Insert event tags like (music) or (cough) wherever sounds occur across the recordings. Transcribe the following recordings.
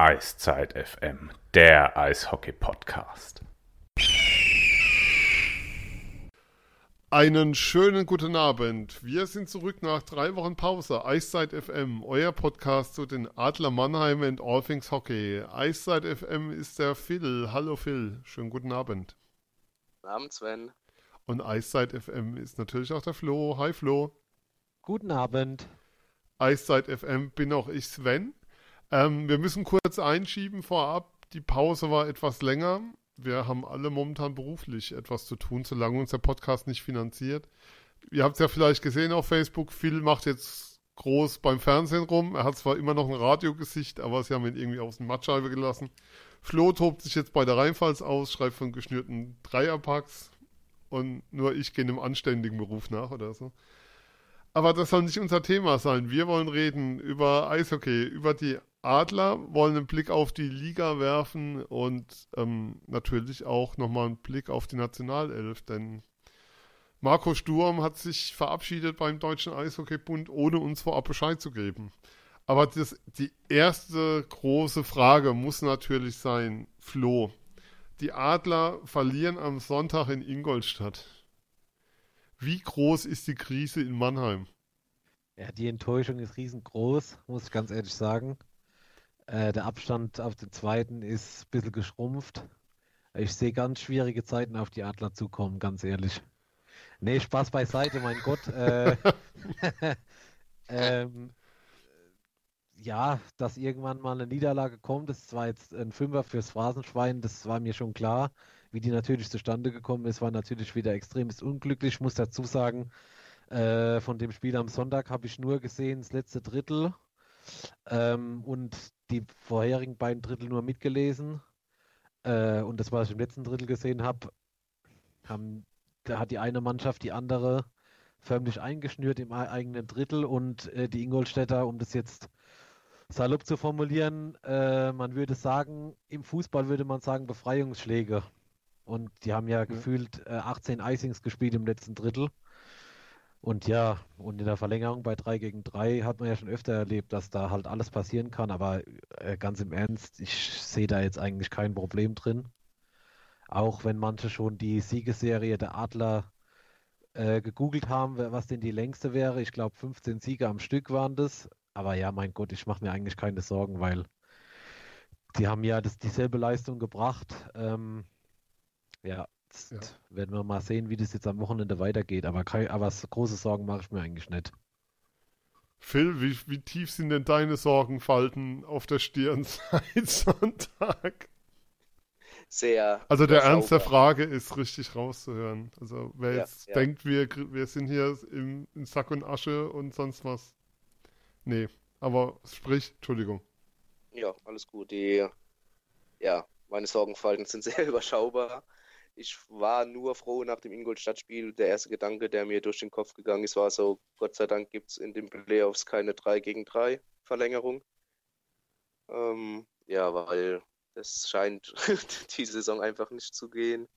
Eiszeit FM, der Eishockey-Podcast. Einen schönen guten Abend. Wir sind zurück nach drei Wochen Pause. Eiszeit FM, euer Podcast zu den Adler Mannheim und All Things Hockey. Eiszeit FM ist der Phil. Hallo Phil, schönen guten Abend. Guten Abend, Sven. Und Eiszeit FM ist natürlich auch der Flo. Hi Flo. Guten Abend. Eiszeit FM bin auch ich Sven. Ähm, wir müssen kurz einschieben vorab. Die Pause war etwas länger. Wir haben alle momentan beruflich etwas zu tun, solange uns der Podcast nicht finanziert. Ihr habt es ja vielleicht gesehen auf Facebook. Phil macht jetzt groß beim Fernsehen rum. Er hat zwar immer noch ein Radiogesicht, aber sie haben ihn irgendwie aus dem Mattscheibe gelassen. Flo tobt sich jetzt bei der Rheinpfalz aus, schreibt von geschnürten Dreierpacks und nur ich gehe einem anständigen Beruf nach oder so. Aber das soll nicht unser Thema sein. Wir wollen reden über Eishockey, über die Adler, wollen einen Blick auf die Liga werfen und ähm, natürlich auch nochmal einen Blick auf die Nationalelf, denn Marco Sturm hat sich verabschiedet beim Deutschen Eishockeybund, ohne uns vorab Bescheid zu geben. Aber das, die erste große Frage muss natürlich sein, Flo, die Adler verlieren am Sonntag in Ingolstadt. Wie groß ist die Krise in Mannheim? Ja, die Enttäuschung ist riesengroß, muss ich ganz ehrlich sagen. Äh, der Abstand auf den zweiten ist ein bisschen geschrumpft. Ich sehe ganz schwierige Zeiten auf die Adler zukommen, ganz ehrlich. Nee, Spaß beiseite, mein Gott. Äh, (laughs) (laughs) ähm, ja, dass irgendwann mal eine Niederlage kommt, das war jetzt ein Fünfer fürs Phrasenschwein, das war mir schon klar. Wie die natürlich zustande gekommen ist, war natürlich wieder extremst unglücklich. Ich muss dazu sagen, äh, von dem Spiel am Sonntag habe ich nur gesehen, das letzte Drittel ähm, und die vorherigen beiden Drittel nur mitgelesen. Äh, und das, was ich im letzten Drittel gesehen habe, haben, da hat die eine Mannschaft die andere förmlich eingeschnürt im eigenen Drittel und äh, die Ingolstädter, um das jetzt salopp zu formulieren, äh, man würde sagen, im Fußball würde man sagen Befreiungsschläge. Und die haben ja, ja. gefühlt äh, 18 Icings gespielt im letzten Drittel. Und ja, und in der Verlängerung bei 3 gegen 3 hat man ja schon öfter erlebt, dass da halt alles passieren kann. Aber äh, ganz im Ernst, ich sehe da jetzt eigentlich kein Problem drin. Auch wenn manche schon die Siegesserie der Adler äh, gegoogelt haben, was denn die längste wäre. Ich glaube, 15 Siege am Stück waren das. Aber ja, mein Gott, ich mache mir eigentlich keine Sorgen, weil die haben ja das, dieselbe Leistung gebracht. Ähm, ja, Jetzt ja. werden wir mal sehen, wie das jetzt am Wochenende weitergeht. Aber, kein, aber große Sorgen mache ich mir eigentlich nicht. Phil, wie, wie tief sind denn deine Sorgenfalten auf der Stirn (laughs) seit Sonntag? Sehr. Also der Ernst der Frage ist richtig rauszuhören. Also wer ja, jetzt ja. denkt, wir, wir sind hier im, in Sack und Asche und sonst was. Nee, aber sprich, Entschuldigung. Ja, alles gut. Die, ja, meine Sorgenfalten sind (laughs) sehr überschaubar. Ich war nur froh nach dem Ingolstadt-Spiel. Der erste Gedanke, der mir durch den Kopf gegangen ist, war so: Gott sei Dank gibt es in den Playoffs keine 3 gegen 3 Verlängerung. Ähm, ja, weil das scheint (laughs) die Saison einfach nicht zu gehen.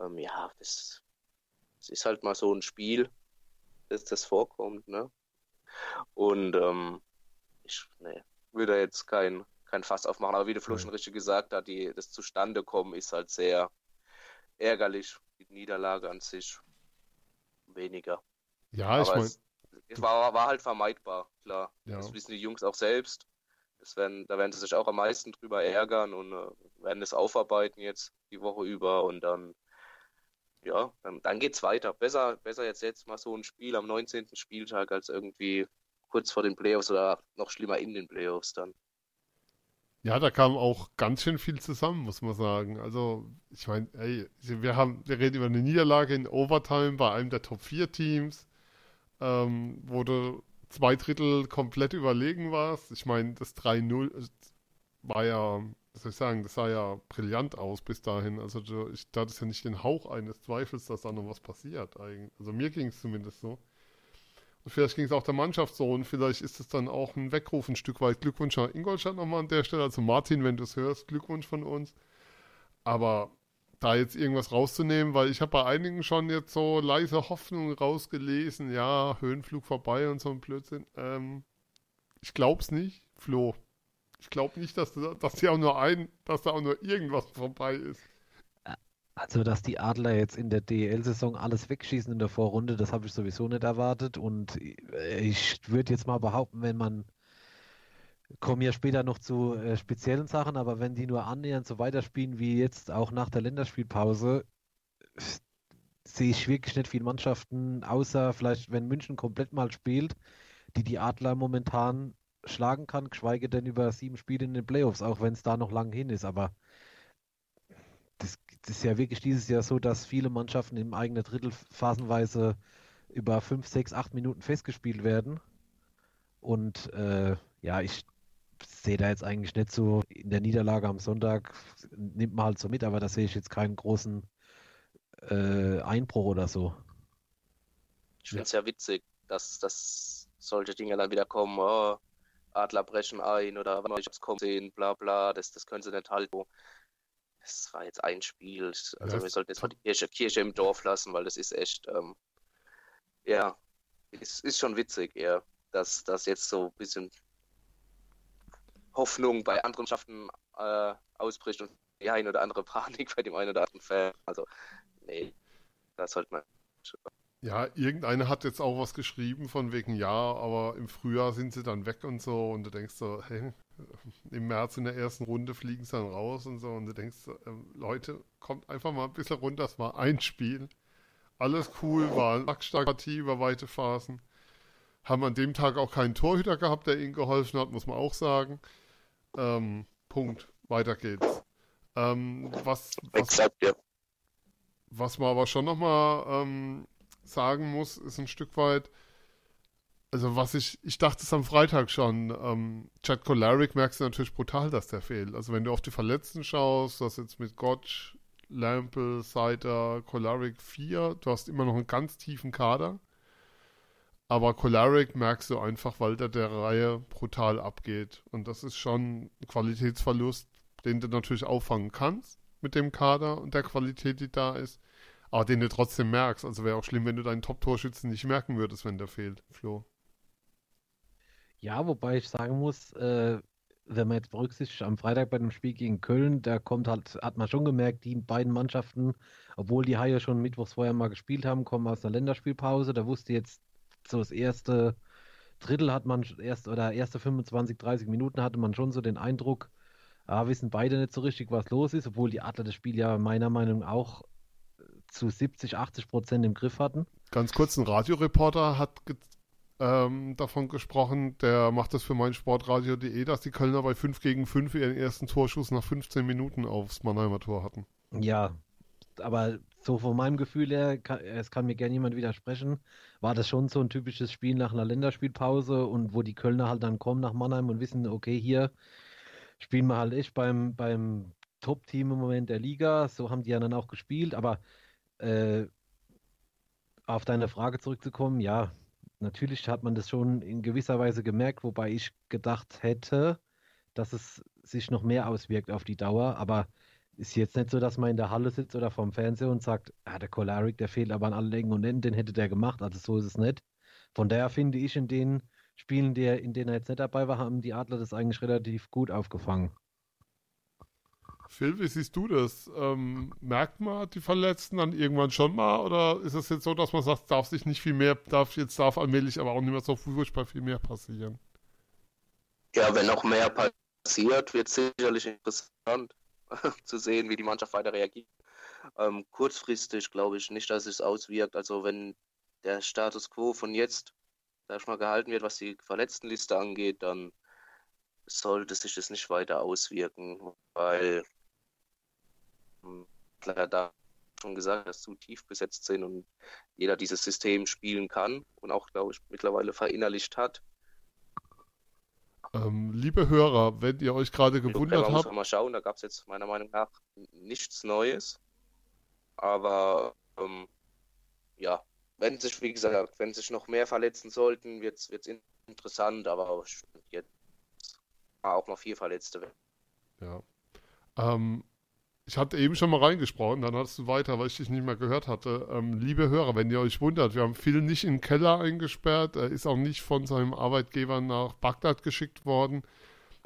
Ähm, ja, das, das, ist halt mal so ein Spiel, dass das vorkommt. Ne? Und ähm, ich ne, würde jetzt kein, kein Fass aufmachen, aber wie der Flo schon richtig gesagt hat, die, das Zustandekommen ist halt sehr ärgerlich. Die Niederlage an sich weniger. Ja, Aber ich meine. Es, es war, war, halt vermeidbar, klar. Ja. Das wissen die Jungs auch selbst. Das werden, da werden sie sich auch am meisten drüber ärgern und äh, werden es aufarbeiten jetzt die Woche über und dann, ja, dann, dann geht's weiter. Besser, besser jetzt jetzt mal so ein Spiel am 19. Spieltag als irgendwie kurz vor den Playoffs oder noch schlimmer in den Playoffs dann. Ja, da kam auch ganz schön viel zusammen, muss man sagen. Also, ich meine, wir haben, wir reden über eine Niederlage in Overtime bei einem der Top 4 Teams, ähm, wo du zwei Drittel komplett überlegen warst. Ich meine, das 3-0 war ja, was soll ich sagen, das sah ja brillant aus bis dahin. Also, du, ich, da hattest ja nicht den Hauch eines Zweifels, dass da noch was passiert eigentlich. Also, mir ging es zumindest so. Und vielleicht ging es auch der Mannschaft so und vielleicht ist es dann auch ein Weckruf ein Stück weit. Glückwunsch an Ingolstadt nochmal an der Stelle. Also Martin, wenn du es hörst, Glückwunsch von uns. Aber da jetzt irgendwas rauszunehmen, weil ich habe bei einigen schon jetzt so leise Hoffnungen rausgelesen, ja, Höhenflug vorbei und so ein Blödsinn. Ähm, ich glaub's nicht. Flo, Ich glaube nicht, dass, dass auch nur ein, dass da auch nur irgendwas vorbei ist. Also, dass die Adler jetzt in der DEL-Saison alles wegschießen in der Vorrunde, das habe ich sowieso nicht erwartet. Und ich würde jetzt mal behaupten, wenn man, kommen ja später noch zu äh, speziellen Sachen, aber wenn die nur annähernd so weiterspielen wie jetzt auch nach der Länderspielpause, sehe ich wirklich nicht viele Mannschaften, außer vielleicht, wenn München komplett mal spielt, die die Adler momentan schlagen kann, geschweige denn über sieben Spiele in den Playoffs, auch wenn es da noch lang hin ist. Aber ist ja wirklich dieses Jahr so, dass viele Mannschaften im eigenen Drittel phasenweise über fünf, sechs, acht Minuten festgespielt werden. Und äh, ja, ich sehe da jetzt eigentlich nicht so in der Niederlage am Sonntag, nimmt man halt so mit, aber da sehe ich jetzt keinen großen äh, Einbruch oder so. Ich finde es ja. ja witzig, dass, dass solche Dinge dann wieder kommen, oh, Adler brechen ein oder ich hab's kommen sehen, bla bla, das, das können sie nicht halten. Das war jetzt ein Spiel. Also ja, wir sollten jetzt mal die Kirche, Kirche im Dorf lassen, weil das ist echt, ähm, ja, es ist schon witzig, eher, dass das jetzt so ein bisschen Hoffnung bei anderen Schaften äh, ausbricht und die ein oder andere Panik bei dem einen oder anderen Fan. Also, nee, da sollte man ja, irgendeiner hat jetzt auch was geschrieben von wegen, ja, aber im Frühjahr sind sie dann weg und so und du denkst so, hey, im März in der ersten Runde fliegen sie dann raus und so und du denkst, äh, Leute, kommt einfach mal ein bisschen runter, das war ein Spiel. Alles cool, war eine starke Partie über weite Phasen. Haben an dem Tag auch keinen Torhüter gehabt, der ihnen geholfen hat, muss man auch sagen. Ähm, Punkt. Weiter geht's. Ähm, was, was, Exakt, ja. was man aber schon nochmal ähm, sagen muss, ist ein Stück weit, also was ich, ich dachte es am Freitag schon, ähm, Chad Kolaric merkst du natürlich brutal, dass der fehlt. Also wenn du auf die Verletzten schaust, das jetzt mit Gotch, Lample, Seiter, Kolaric 4, du hast immer noch einen ganz tiefen Kader. Aber Kolaric merkst du einfach, weil der der Reihe brutal abgeht. Und das ist schon ein Qualitätsverlust, den du natürlich auffangen kannst mit dem Kader und der Qualität, die da ist aber den du trotzdem merkst. Also wäre auch schlimm, wenn du deinen Top-Torschützen nicht merken würdest, wenn der fehlt, Flo. Ja, wobei ich sagen muss, äh, wenn man jetzt berücksichtigt, am Freitag bei dem Spiel gegen Köln, da kommt halt, hat man schon gemerkt, die beiden Mannschaften, obwohl die Haie schon mittwochs vorher mal gespielt haben, kommen aus einer Länderspielpause. Da wusste jetzt so das erste Drittel hat man erst oder erste 25, 30 Minuten hatte man schon so den Eindruck, ah, wissen beide nicht so richtig, was los ist, obwohl die Adler das Spiel ja meiner Meinung nach auch zu 70, 80 Prozent im Griff hatten. Ganz kurz, ein Radioreporter hat ähm, davon gesprochen, der macht das für mein Sportradio.de, dass die Kölner bei 5 gegen 5 ihren ersten Torschuss nach 15 Minuten aufs Mannheimer Tor hatten. Ja, aber so von meinem Gefühl her, kann, es kann mir gerne jemand widersprechen, war das schon so ein typisches Spiel nach einer Länderspielpause und wo die Kölner halt dann kommen nach Mannheim und wissen, okay, hier spielen wir halt echt beim, beim Top-Team im Moment der Liga. So haben die ja dann auch gespielt, aber äh, auf deine Frage zurückzukommen, ja, natürlich hat man das schon in gewisser Weise gemerkt, wobei ich gedacht hätte, dass es sich noch mehr auswirkt auf die Dauer, aber ist jetzt nicht so, dass man in der Halle sitzt oder vorm Fernseher und sagt, ah, der Choleric, der fehlt aber an allen Ecken und Enden, den hätte der gemacht, also so ist es nicht. Von daher finde ich, in den Spielen, der, in denen er jetzt nicht dabei war, haben die Adler das eigentlich relativ gut aufgefangen. Phil, wie siehst du das? Ähm, merkt man die Verletzten dann irgendwann schon mal oder ist es jetzt so, dass man sagt, darf sich nicht viel mehr, darf jetzt darf allmählich aber auch nicht mehr so furchtbar viel mehr passieren? Ja, wenn noch mehr passiert, wird es sicherlich interessant (laughs) zu sehen, wie die Mannschaft weiter reagiert. Ähm, kurzfristig glaube ich nicht, dass es auswirkt. Also wenn der Status quo von jetzt, sag ich mal, gehalten wird, was die Verletztenliste angeht, dann sollte sich das nicht weiter auswirken, weil klar da schon gesagt, dass zu tief besetzt sind und jeder dieses System spielen kann und auch, glaube ich, mittlerweile verinnerlicht hat. Ähm, liebe Hörer, wenn ihr euch gerade gewundert habt. Muss mal schauen, da gab es jetzt meiner Meinung nach nichts Neues. Aber ähm, ja, wenn sich, wie gesagt, wenn sich noch mehr verletzen sollten, wird es interessant, aber jetzt auch noch vier Verletzte. Ja. Ähm, ich hatte eben schon mal reingesprochen, dann hattest du weiter, weil ich dich nicht mehr gehört hatte. Ähm, liebe Hörer, wenn ihr euch wundert, wir haben Phil nicht in den Keller eingesperrt. Er ist auch nicht von seinem Arbeitgeber nach Bagdad geschickt worden.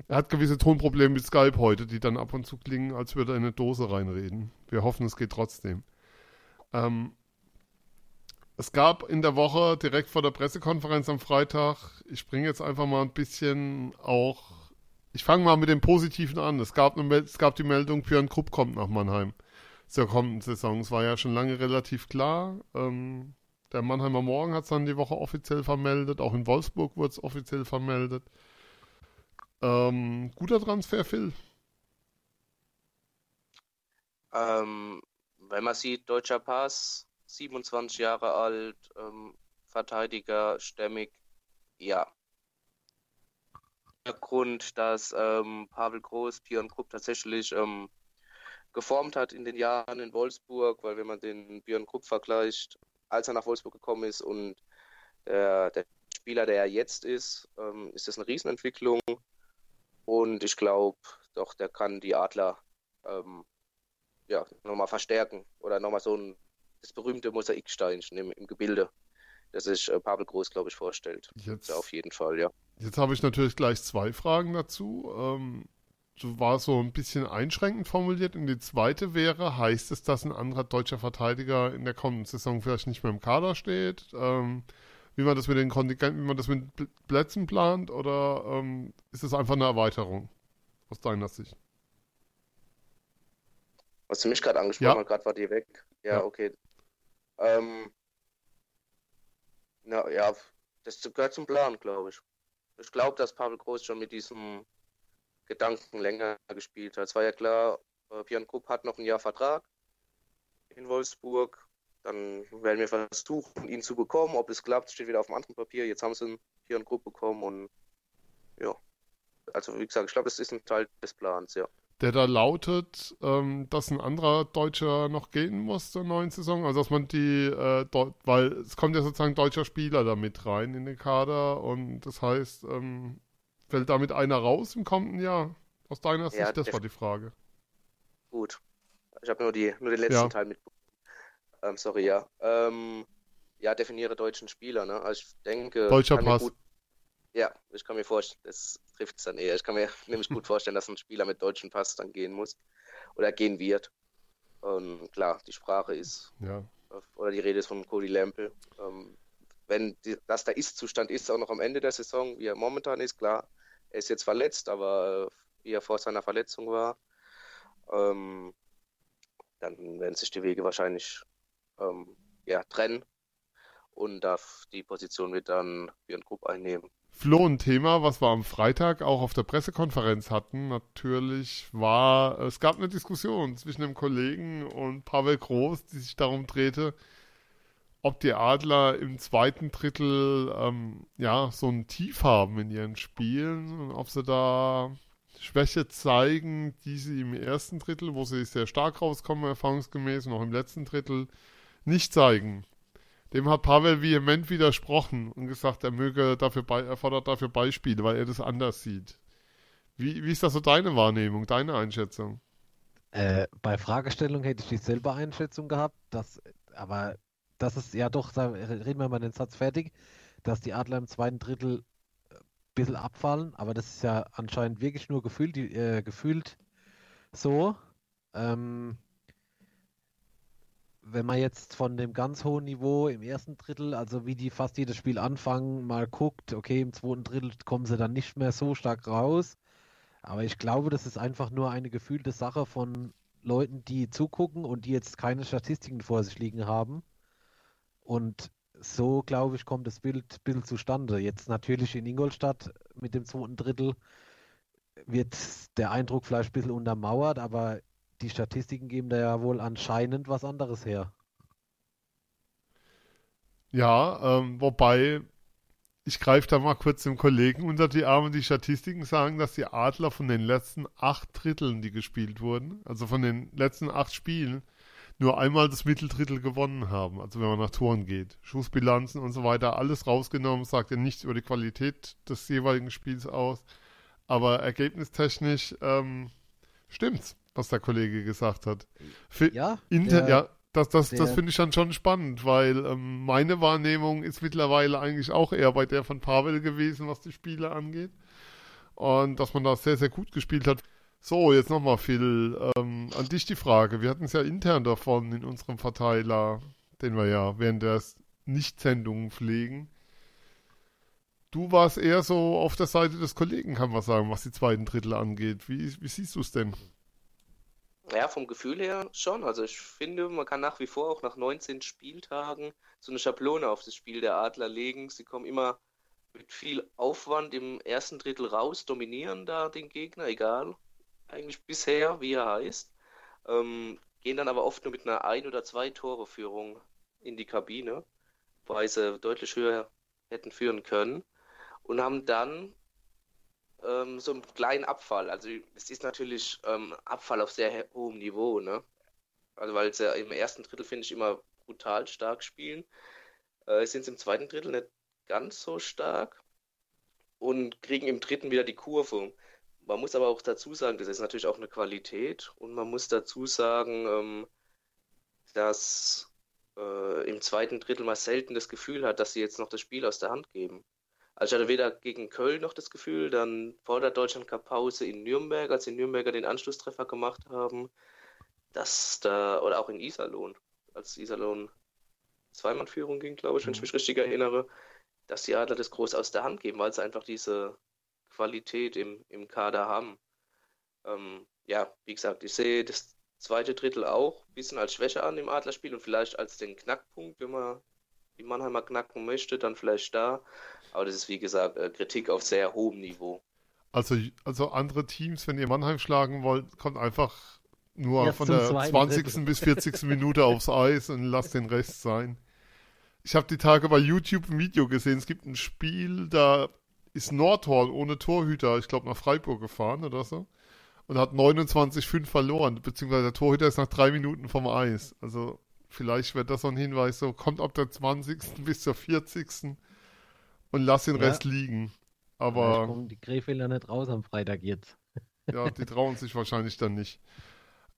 Er hat gewisse Tonprobleme mit Skype heute, die dann ab und zu klingen, als würde er in eine Dose reinreden. Wir hoffen, es geht trotzdem. Ähm, es gab in der Woche direkt vor der Pressekonferenz am Freitag, ich bringe jetzt einfach mal ein bisschen auch, ich fange mal mit dem Positiven an. Es gab, eine, es gab die Meldung, Björn Krupp kommt nach Mannheim zur kommenden Saison. Es war ja schon lange relativ klar. Ähm, der Mannheimer Morgen hat es dann die Woche offiziell vermeldet, auch in Wolfsburg wurde es offiziell vermeldet. Ähm, guter Transfer, Phil. Ähm, wenn man sieht, deutscher Pass, 27 Jahre alt, ähm, Verteidiger, stämmig, ja. Der Grund, dass ähm, Pavel Groß Björn Krupp tatsächlich ähm, geformt hat in den Jahren in Wolfsburg, weil wenn man den Björn Krupp vergleicht, als er nach Wolfsburg gekommen ist und der, der Spieler, der er jetzt ist, ähm, ist das eine Riesenentwicklung. Und ich glaube, doch, der kann die Adler ähm, ja, nochmal verstärken oder nochmal so ein das berühmte Mosaiksteinchen im, im Gebilde, das sich äh, Pavel Groß, glaube ich, vorstellt. Jetzt, auf jeden Fall, ja. Jetzt habe ich natürlich gleich zwei Fragen dazu. Ähm, du war so ein bisschen einschränkend formuliert. Und die zweite wäre, heißt es, dass ein anderer deutscher Verteidiger in der kommenden Saison vielleicht nicht mehr im Kader steht? Ähm, wie man das mit den Kontingenten, wie man das mit Plätzen plant, oder ähm, ist es einfach eine Erweiterung aus deiner Sicht? Was du mich gerade angesprochen ja. hast, gerade war die weg. Ja, ja. okay. Ähm, na ja, das gehört zum Plan, glaube ich. Ich glaube, dass Pavel Groß schon mit diesem Gedanken länger gespielt hat. Es war ja klar, äh, Björn Krupp hat noch ein Jahr Vertrag in Wolfsburg. Dann werden wir versuchen, ihn zu bekommen. Ob es klappt, steht wieder auf dem anderen Papier. Jetzt haben sie einen Björn Krupp bekommen und ja. Also wie gesagt, ich glaube, das ist ein Teil des Plans, ja der da lautet, ähm, dass ein anderer Deutscher noch gehen muss zur neuen Saison. Also dass man die, äh, weil es kommt ja sozusagen deutscher Spieler da mit rein in den Kader und das heißt, ähm, fällt damit einer raus im kommenden Jahr? Aus deiner Sicht, ja, das war die Frage. Gut. Ich habe nur, die, nur den letzten ja. Teil mitbekommen. Ähm, sorry, ja. Ähm, ja, definiere deutschen Spieler, ne? Also ich denke. Deutscher Pass. Gut, ja, ich kann mir vorstellen, das trifft es dann eher. Ich kann mir (laughs) nämlich gut vorstellen, dass ein Spieler mit deutschem Pass dann gehen muss oder gehen wird. Und klar, die Sprache ist, ja. oder die Rede ist von Cody Lample. Ähm, wenn die, das der Ist-Zustand ist, auch noch am Ende der Saison, wie er momentan ist, klar, er ist jetzt verletzt, aber wie er vor seiner Verletzung war, ähm, dann werden sich die Wege wahrscheinlich ähm, ja, trennen und darf die Position wird dann Björn Grupp einnehmen. Flo, ein Thema, was wir am Freitag auch auf der Pressekonferenz hatten, natürlich war, es gab eine Diskussion zwischen dem Kollegen und Pavel Groß, die sich darum drehte, ob die Adler im zweiten Drittel ähm, ja so ein Tief haben in ihren Spielen und ob sie da Schwäche zeigen, die sie im ersten Drittel, wo sie sehr stark rauskommen, erfahrungsgemäß, und auch im letzten Drittel nicht zeigen. Dem hat Pavel vehement widersprochen und gesagt, er möge dafür bei, er fordert dafür Beispiele, weil er das anders sieht. Wie, wie ist das so deine Wahrnehmung, deine Einschätzung? Äh, bei Fragestellung hätte ich dieselbe Einschätzung gehabt, dass, aber das ist ja doch, reden wir mal den Satz fertig, dass die Adler im zweiten Drittel ein bisschen abfallen, aber das ist ja anscheinend wirklich nur gefühlt, äh, gefühlt so. Ähm, wenn man jetzt von dem ganz hohen Niveau im ersten Drittel, also wie die fast jedes Spiel anfangen, mal guckt, okay, im zweiten Drittel kommen sie dann nicht mehr so stark raus. Aber ich glaube, das ist einfach nur eine gefühlte Sache von Leuten, die zugucken und die jetzt keine Statistiken vor sich liegen haben. Und so, glaube ich, kommt das Bild, Bild zustande. Jetzt natürlich in Ingolstadt mit dem zweiten Drittel wird der Eindruck vielleicht ein bisschen untermauert, aber die Statistiken geben da ja wohl anscheinend was anderes her. Ja, ähm, wobei ich greife da mal kurz dem Kollegen unter die Arme. Die Statistiken sagen, dass die Adler von den letzten acht Dritteln, die gespielt wurden, also von den letzten acht Spielen, nur einmal das Mitteldrittel gewonnen haben. Also wenn man nach Toren geht. Schussbilanzen und so weiter, alles rausgenommen, sagt ja nichts über die Qualität des jeweiligen Spiels aus. Aber ergebnistechnisch ähm, stimmt's was der Kollege gesagt hat. Für ja, Inter, der, ja, das, das, das finde ich dann schon spannend, weil ähm, meine Wahrnehmung ist mittlerweile eigentlich auch eher bei der von Pavel gewesen, was die Spiele angeht. und dass man da sehr, sehr gut gespielt hat. So, jetzt nochmal, Phil, ähm, an dich die Frage. Wir hatten es ja intern davon in unserem Verteiler, den wir ja während der Nicht-Sendungen pflegen. Du warst eher so auf der Seite des Kollegen, kann man sagen, was die zweiten Drittel angeht. Wie, wie siehst du es denn? Ja, vom Gefühl her schon. Also ich finde, man kann nach wie vor auch nach 19 Spieltagen so eine Schablone auf das Spiel der Adler legen. Sie kommen immer mit viel Aufwand im ersten Drittel raus, dominieren da den Gegner, egal eigentlich bisher, wie er heißt. Ähm, gehen dann aber oft nur mit einer ein- oder zwei Tore Führung in die Kabine, weil sie deutlich höher hätten führen können und haben dann ähm, so einen kleinen Abfall. Also es ist natürlich ähm, Abfall auf sehr hohem Niveau, ne? Also weil sie im ersten Drittel, finde ich, immer brutal stark spielen. Äh, sind sie im zweiten Drittel nicht ganz so stark und kriegen im dritten wieder die Kurve. Man muss aber auch dazu sagen, das ist natürlich auch eine Qualität und man muss dazu sagen, ähm, dass äh, im zweiten Drittel man selten das Gefühl hat, dass sie jetzt noch das Spiel aus der Hand geben. Also ich hatte weder gegen Köln noch das Gefühl, dann vor der Deutschland Cup Pause in Nürnberg, als die Nürnberger den Anschlusstreffer gemacht haben, dass da, oder auch in Iserlohn, als Iserlohn Zweimannführung ging, glaube ich, wenn ich mich richtig erinnere, dass die Adler das groß aus der Hand geben, weil sie einfach diese Qualität im, im Kader haben. Ähm, ja, wie gesagt, ich sehe das zweite Drittel auch ein bisschen als Schwäche an im Adlerspiel und vielleicht als den Knackpunkt, wenn man die Mannheimer knacken möchte, dann vielleicht da. Aber das ist wie gesagt äh, Kritik auf sehr hohem Niveau. Also, also andere Teams, wenn ihr Mannheim schlagen wollt, kommt einfach nur Erst von der zweiten 20. Drittel. bis 40. (laughs) Minute aufs Eis und lasst den Rest sein. Ich habe die Tage bei YouTube ein Video gesehen. Es gibt ein Spiel, da ist Nordhorn ohne Torhüter, ich glaube, nach Freiburg gefahren oder so. Und hat 29-5 verloren, beziehungsweise der Torhüter ist nach drei Minuten vom Eis. Also vielleicht wird das so ein Hinweis, so kommt ab der 20. bis zur 40. und lass den Ja. Rest liegen. Aber kommen die Krefelder nicht raus am Freitag jetzt. (laughs) ja, die trauen sich wahrscheinlich dann nicht.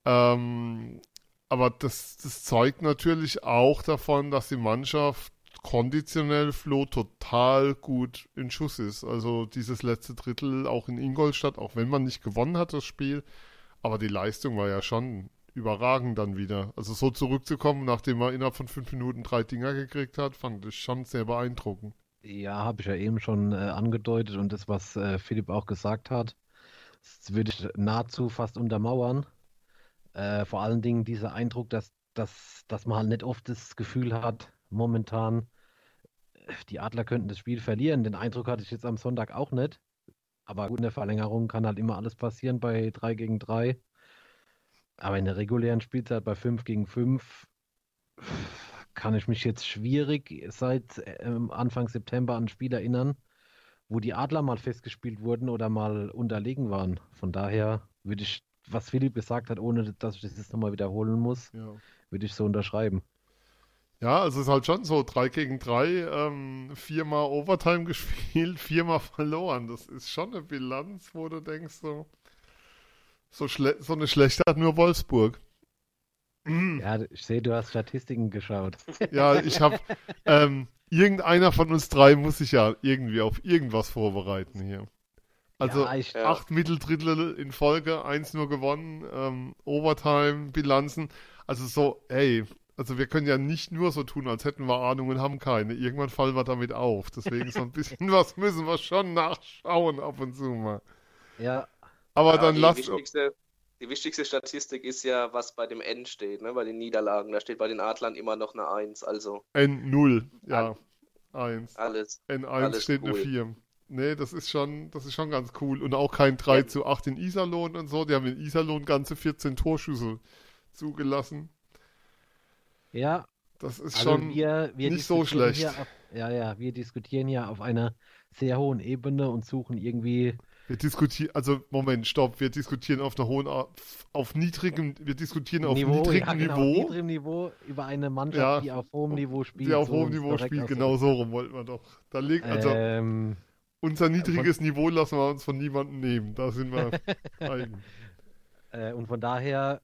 Ähm, aber das, das zeugt natürlich auch davon, dass die Mannschaft konditionell Flo total gut in Schuss ist. Also dieses letzte Drittel auch in Ingolstadt, auch wenn man nicht gewonnen hat, das Spiel, aber die Leistung war ja schon überragend dann wieder. Also so zurückzukommen, nachdem man innerhalb von fünf Minuten drei Dinger gekriegt hat, fand ich schon sehr beeindruckend. Ja, habe ich ja eben schon äh, angedeutet und das, was äh, Philipp auch gesagt hat, würde ich nahezu fast untermauern. Äh, vor allen Dingen dieser Eindruck, dass, dass, dass man halt nicht oft das Gefühl hat, momentan, äh, die Adler könnten das Spiel verlieren. Den Eindruck hatte ich jetzt am Sonntag auch nicht. Aber gut, in der Verlängerung kann halt immer alles passieren bei 3 gegen 3. Aber in der regulären Spielzeit bei 5 gegen 5 kann ich mich jetzt schwierig seit ähm, Anfang September an ein Spiel erinnern, wo die Adler mal festgespielt wurden oder mal unterlegen waren. Von daher würde ich, was Philipp gesagt hat, ohne dass ich das jetzt nochmal wiederholen muss, Ja. würde ich so unterschreiben. Ja, also es ist halt schon so, 3 gegen 3, ähm, viermal Overtime (laughs) gespielt, viermal verloren. Das ist schon eine Bilanz, wo du denkst, so, so, schle so eine schlechte hat nur Wolfsburg. (clears throat) Ja, ich sehe, du hast Statistiken geschaut. (laughs) Ja, ich habe, ähm, irgendeiner von uns drei muss sich ja irgendwie auf irgendwas vorbereiten hier. Also ja, ich, Ja. acht Mitteldrittel in Folge, eins nur gewonnen, ähm, Overtime, Bilanzen. Also so, ey, also wir können ja nicht nur so tun, als hätten wir Ahnung und haben keine. Irgendwann fallen wir damit auf. Deswegen so ein (laughs) bisschen was müssen wir schon nachschauen ab und zu mal. ja, Aber Ja, dann die lasst wichtigste, die wichtigste Statistik ist ja, was bei dem N steht, ne? bei den Niederlagen. Da steht bei den Adlern immer noch eine 1, also N0, ja, eins. alles. N1 Alles steht eine cool. 4. Nee, das ist schon, das ist schon ganz cool. Und auch kein 3 Ja. zu 8 in Iserlohn und so. Die haben in Iserlohn ganze 14 Torschüsse zugelassen. ja, Das ist also schon wir, wir nicht so schlecht. auf, ja, ja, wir diskutieren ja auf einer sehr hohen Ebene und suchen irgendwie Wir diskutieren, also Moment, stopp, wir diskutieren auf einer hohen, auf niedrigem, wir diskutieren auf Niveau, niedrigem ja, genau, Niveau, niedrigem Niveau über eine Mannschaft, Ja, die auf hohem Niveau spielt. die auf so hohem Niveau spielt, genau so rum wollten wir doch. Da liegt, also Ähm, unser niedriges Niveau lassen wir uns von niemandem nehmen, da sind wir (laughs) eigen. äh, und von daher,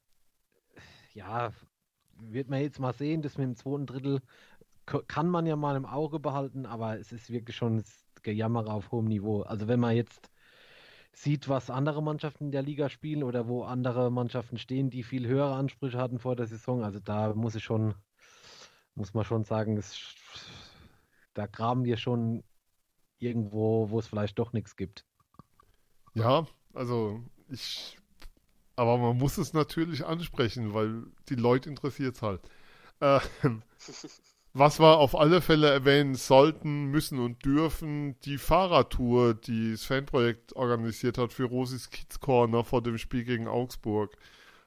ja, wird man jetzt mal sehen, das mit dem zweiten Drittel kann man ja mal im Auge behalten, aber es ist wirklich schon Gejammer auf hohem Niveau. Also wenn man jetzt sieht, was andere Mannschaften in der Liga spielen oder wo andere Mannschaften stehen, die viel höhere Ansprüche hatten vor der Saison. Also da muss ich schon, muss man schon sagen, es, da graben wir schon irgendwo, wo es vielleicht doch nichts gibt. Ja, also ich, aber man muss es natürlich ansprechen, weil die Leute interessiert es halt. Äh, (laughs) Was wir auf alle Fälle erwähnen sollten, müssen und dürfen, die Fahrradtour, die das Fanprojekt organisiert hat für Rosis Kids Corner vor dem Spiel gegen Augsburg,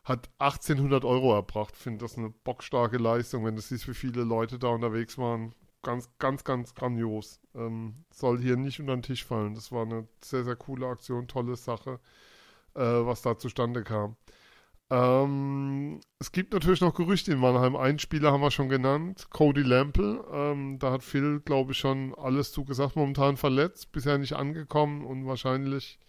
hat 1800 Euro erbracht. Ich finde das eine bockstarke Leistung, wenn du siehst, wie viele Leute da unterwegs waren. Ganz, ganz, ganz grandios. Ähm, soll hier nicht unter den Tisch fallen. Das war eine sehr, sehr coole Aktion, tolle Sache, äh, was da zustande kam. Ähm, es gibt natürlich noch Gerüchte in Mannheim. Einen Spieler haben wir schon genannt, Cody Lample. Ähm, da hat Phil, glaube ich, schon alles zugesagt. Momentan verletzt, bisher nicht angekommen und wahrscheinlich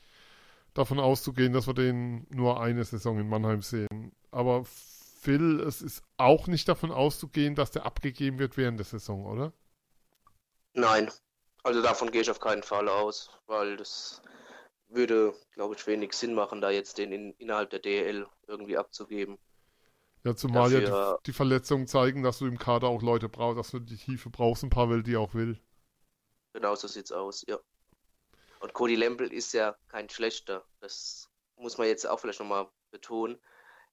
davon auszugehen, dass wir den nur eine Saison in Mannheim sehen. Aber Phil, es ist auch nicht davon auszugehen, dass der abgegeben wird während der Saison, oder? Nein, also davon gehe ich auf keinen Fall aus, weil das würde, glaube ich, wenig Sinn machen, da jetzt den in, innerhalb der DL irgendwie abzugeben. Ja, zumal Dafür, ja die, die, Verletzungen zeigen, dass du im Kader auch Leute brauchst, dass du die Tiefe brauchst, ein paar will, die auch will. Genau so sieht's aus, ja. Und Cody Lample ist ja kein schlechter. Das muss man jetzt auch vielleicht nochmal betonen.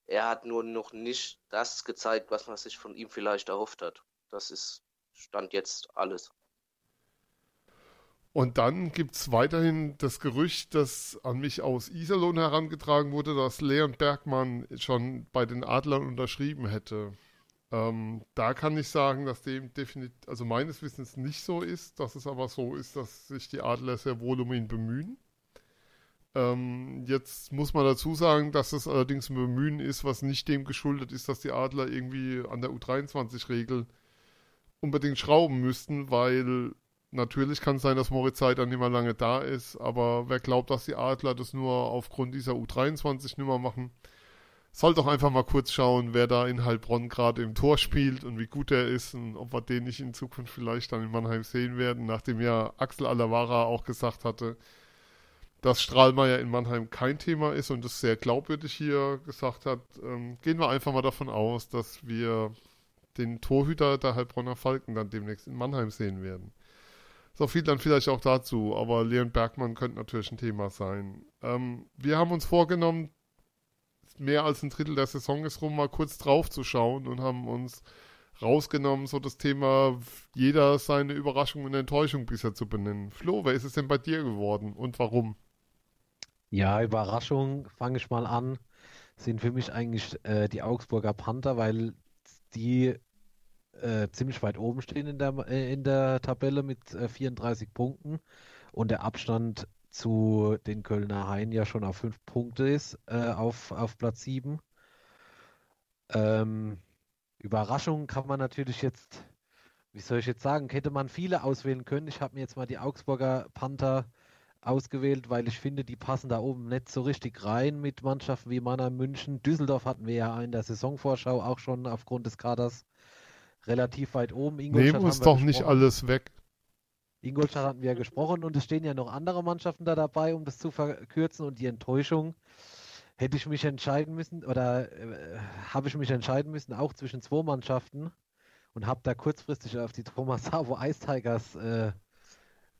Er hat nur noch nicht das gezeigt, was man sich von ihm vielleicht erhofft hat. Das ist Stand jetzt alles. Und dann gibt es weiterhin das Gerücht, das an mich aus Iserlohn herangetragen wurde, dass Leon Bergmann schon bei den Adlern unterschrieben hätte. Ähm, da kann ich sagen, dass dem definitiv, also meines Wissens nicht so ist, dass es aber so ist, dass sich die Adler sehr wohl um ihn bemühen. Ähm, jetzt muss man dazu sagen, dass es allerdings ein Bemühen ist, was nicht dem geschuldet ist, dass die Adler irgendwie an der U23-Regel unbedingt schrauben müssten, weil Natürlich kann es sein, dass Moritz Zeit dann nicht mehr lange da ist, aber wer glaubt, dass die Adler das nur aufgrund dieser U23-Nummer machen, soll doch einfach mal kurz schauen, wer da in Heilbronn gerade im Tor spielt und wie gut er ist und ob wir den nicht in Zukunft vielleicht dann in Mannheim sehen werden, nachdem ja Axel Alavara auch gesagt hatte, dass Strahlmeier in Mannheim kein Thema ist und das sehr glaubwürdig hier gesagt hat, ähm, gehen wir einfach mal davon aus, dass wir den Torhüter der Heilbronner Falken dann demnächst in Mannheim sehen werden. So viel dann vielleicht auch dazu, aber Leon Bergmann könnte natürlich ein Thema sein. Ähm, wir haben uns vorgenommen, mehr als ein Drittel der Saison ist rum, mal kurz drauf zu schauen und haben uns rausgenommen, so das Thema jeder seine Überraschung und Enttäuschung bisher zu benennen. Flo, wer ist es denn bei dir geworden und warum? Ja, Überraschung, fange ich mal an, sind für mich eigentlich äh, die Augsburger Panther, weil die äh, ziemlich weit oben stehen in der, äh, in der Tabelle mit äh, 34 Punkten und der Abstand zu den Kölner Haien ja schon auf 5 Punkte ist, äh, auf, auf Platz 7. Ähm, Überraschung kann man natürlich jetzt, wie soll ich jetzt sagen, hätte man viele auswählen können. Ich habe mir jetzt mal die Augsburger Panther ausgewählt, weil ich finde, die passen da oben nicht so richtig rein mit Mannschaften wie Mannheim München. Düsseldorf hatten wir ja in der Saisonvorschau auch schon aufgrund des Kaders relativ weit oben. Ingolstadt Nehmen uns doch nicht alles weg. Ingolstadt hatten wir ja gesprochen und es stehen ja noch andere Mannschaften da dabei, um das zu verkürzen und die Enttäuschung hätte ich mich entscheiden müssen oder äh, habe ich mich entscheiden müssen, auch zwischen zwei Mannschaften und habe da kurzfristig auf die Thomas Savo Ice Tigers äh,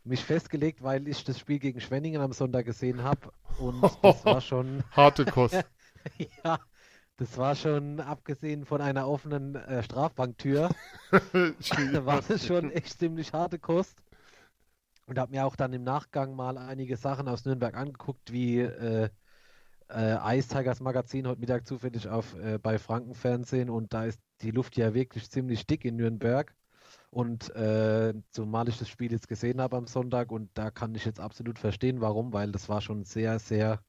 mich festgelegt, weil ich das Spiel gegen Schwenningen am Sonntag gesehen habe und das war (laughs) schon harte Kost. (laughs) ja, das war schon, abgesehen von einer offenen äh, Strafbanktür, (laughs) (laughs) war das schon echt ziemlich harte Kost. Und habe mir auch dann im Nachgang mal einige Sachen aus Nürnberg angeguckt, wie äh, äh, Ice Tigers Magazin heute Mittag zufällig auf äh, bei Frankenfernsehen und da ist die Luft ja wirklich ziemlich dick in Nürnberg. Und äh, zumal ich das Spiel jetzt gesehen habe am Sonntag und da kann ich jetzt absolut verstehen, warum, weil das war schon sehr, sehr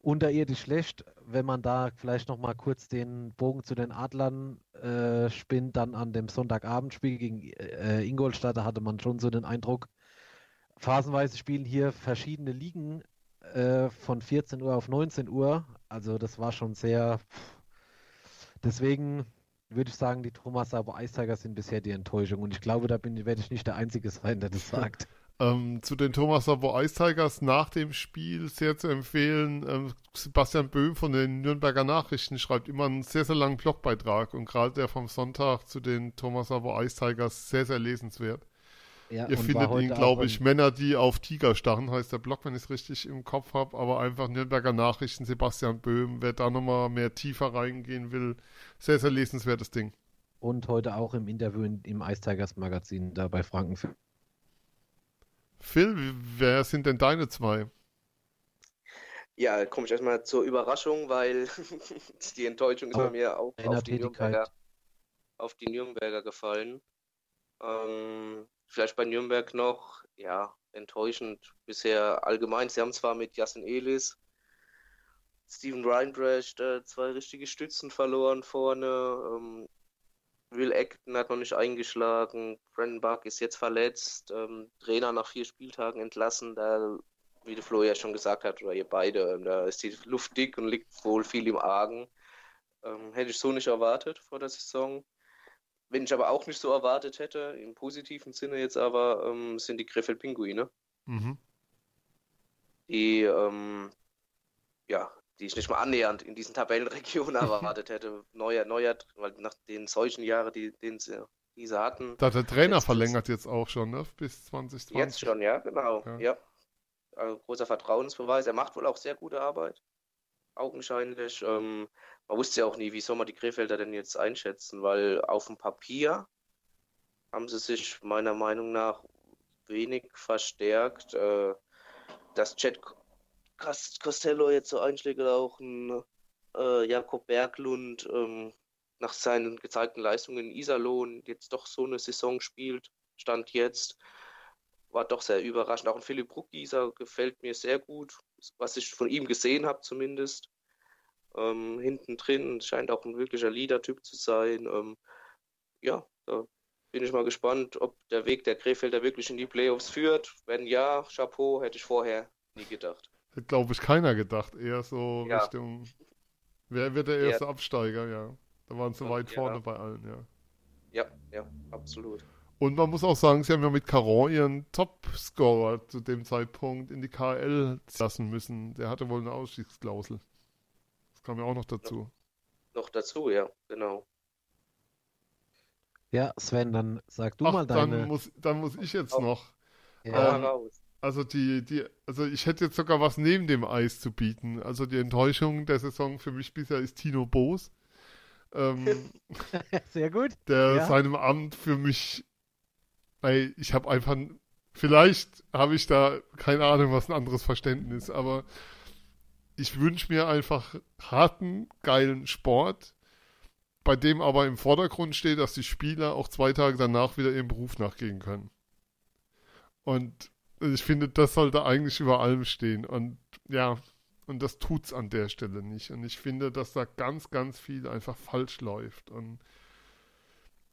unterirdisch schlecht. Wenn man da vielleicht noch mal kurz den Bogen zu den Adlern äh, spinnt, dann an dem Sonntagabendspiel gegen äh, Ingolstadt, da hatte man schon so den Eindruck, phasenweise spielen hier verschiedene Ligen äh, von 14 Uhr auf 19 Uhr. Also das war schon sehr. Deswegen würde ich sagen, die Thomas Sabo Eisteiger sind bisher die Enttäuschung. Und ich glaube, da bin, werde ich nicht der Einzige sein, der das (laughs) sagt. Ähm, zu den Thomas Sabo Ice Tigers nach dem Spiel sehr zu empfehlen. Ähm, Sebastian Böhm von den Nürnberger Nachrichten schreibt immer einen sehr, sehr langen Blogbeitrag und gerade der vom Sonntag zu den Thomas Sabo Ice Tigers sehr, sehr lesenswert. Ja, Ihr findet ihn, glaube ich, Männer, die auf Tiger starren, heißt der Blog, wenn ich es richtig im Kopf habe, aber einfach Nürnberger Nachrichten, Sebastian Böhm, wer da nochmal mehr tiefer reingehen will, sehr, sehr lesenswertes Ding. Und heute auch im Interview in, im Ice Tigers Magazin da bei Franken. Phil, wer sind denn deine zwei? Ja, komme ich erstmal zur Überraschung, weil (laughs) die Enttäuschung ist bei mir auch auf die. Nürnberger, auf die Nürnberger gefallen. Ähm, vielleicht bei Nürnberg noch, ja, enttäuschend bisher allgemein. Sie haben zwar mit Jasin Elis, Steven Reinbrecht äh, zwei richtige Stützen verloren vorne. Ähm, Will Acton hat noch nicht eingeschlagen. Brandon Buck ist jetzt verletzt. Ähm, Trainer nach vier Spieltagen entlassen. Da wie der Flo ja schon gesagt hat, oder ihr beide, ähm, da ist die Luft dick und liegt wohl viel im Argen. Ähm, hätte ich so nicht erwartet vor der Saison. Wenn ich aber auch nicht so erwartet hätte, im positiven Sinne jetzt aber, ähm, sind die Krefeld Pinguine, Mhm. die, ähm, ja, die ich nicht mal annähernd in diesen Tabellenregionen (laughs) erwartet hätte. Neuer, neuer, weil nach den solchen Jahren, die, den sie, die sie hatten, Da hat der Trainer Jetzt- verlängert jetzt auch schon, ne? Bis 2020. Jetzt schon, ja, genau. Ja. Ja. Also großer Vertrauensbeweis. Er macht wohl auch sehr gute Arbeit. Augenscheinlich. Ähm, man wusste ja auch nie, wie soll man die Krefelder denn jetzt einschätzen, weil auf dem Papier haben sie sich meiner Meinung nach wenig verstärkt. Äh, dass Cos- Costello jetzt so einschlägt oder auch ein äh, Jakob Berglund ähm, nach seinen gezeigten Leistungen in Iserlohn jetzt doch so eine Saison spielt, stand jetzt war doch sehr überraschend. Auch ein Philipp Bruckgießer gefällt mir sehr gut, was ich von ihm gesehen habe zumindest. Ähm, hinten drin scheint auch ein wirklicher Leader-Typ zu sein. Ähm, ja, da bin ich mal gespannt, ob der Weg der Krefelder wirklich in die Playoffs führt. Wenn ja, Chapeau, hätte ich vorher nie gedacht. Hätte, glaube ich, keiner gedacht. Eher so Ja. Richtung. Wer wird der erste Absteiger, ja. Da waren sie Ja, weit ja. vorne bei allen, ja. Ja, ja, absolut. Und man muss auch sagen, sie haben ja mit Caron ihren Top-Scorer zu dem Zeitpunkt in die KL lassen müssen. Der hatte wohl eine Ausstiegsklausel. Das kam ja auch noch dazu. Noch dazu, ja, genau. Ja, Sven, dann sag du Ach, mal dann deine. muss, dann muss ich jetzt noch. Ja, Ähm, raus. Also die, die, also ich hätte jetzt sogar was neben dem Eis zu bieten. Also die Enttäuschung der Saison für mich bisher ist Tino Boos. Ähm, (laughs) sehr gut. der Ja. seinem Amt für mich, ey, ich habe einfach, vielleicht habe ich da keine Ahnung, was ein anderes Verständnis, aber ich wünsche mir einfach harten, geilen Sport, bei dem aber im Vordergrund steht, dass die Spieler auch zwei Tage danach wieder ihrem Beruf nachgehen können. Und ich finde, das sollte eigentlich über allem stehen. Und ja, und das tut's an der Stelle nicht. Und ich finde, dass da ganz, ganz viel einfach falsch läuft. Und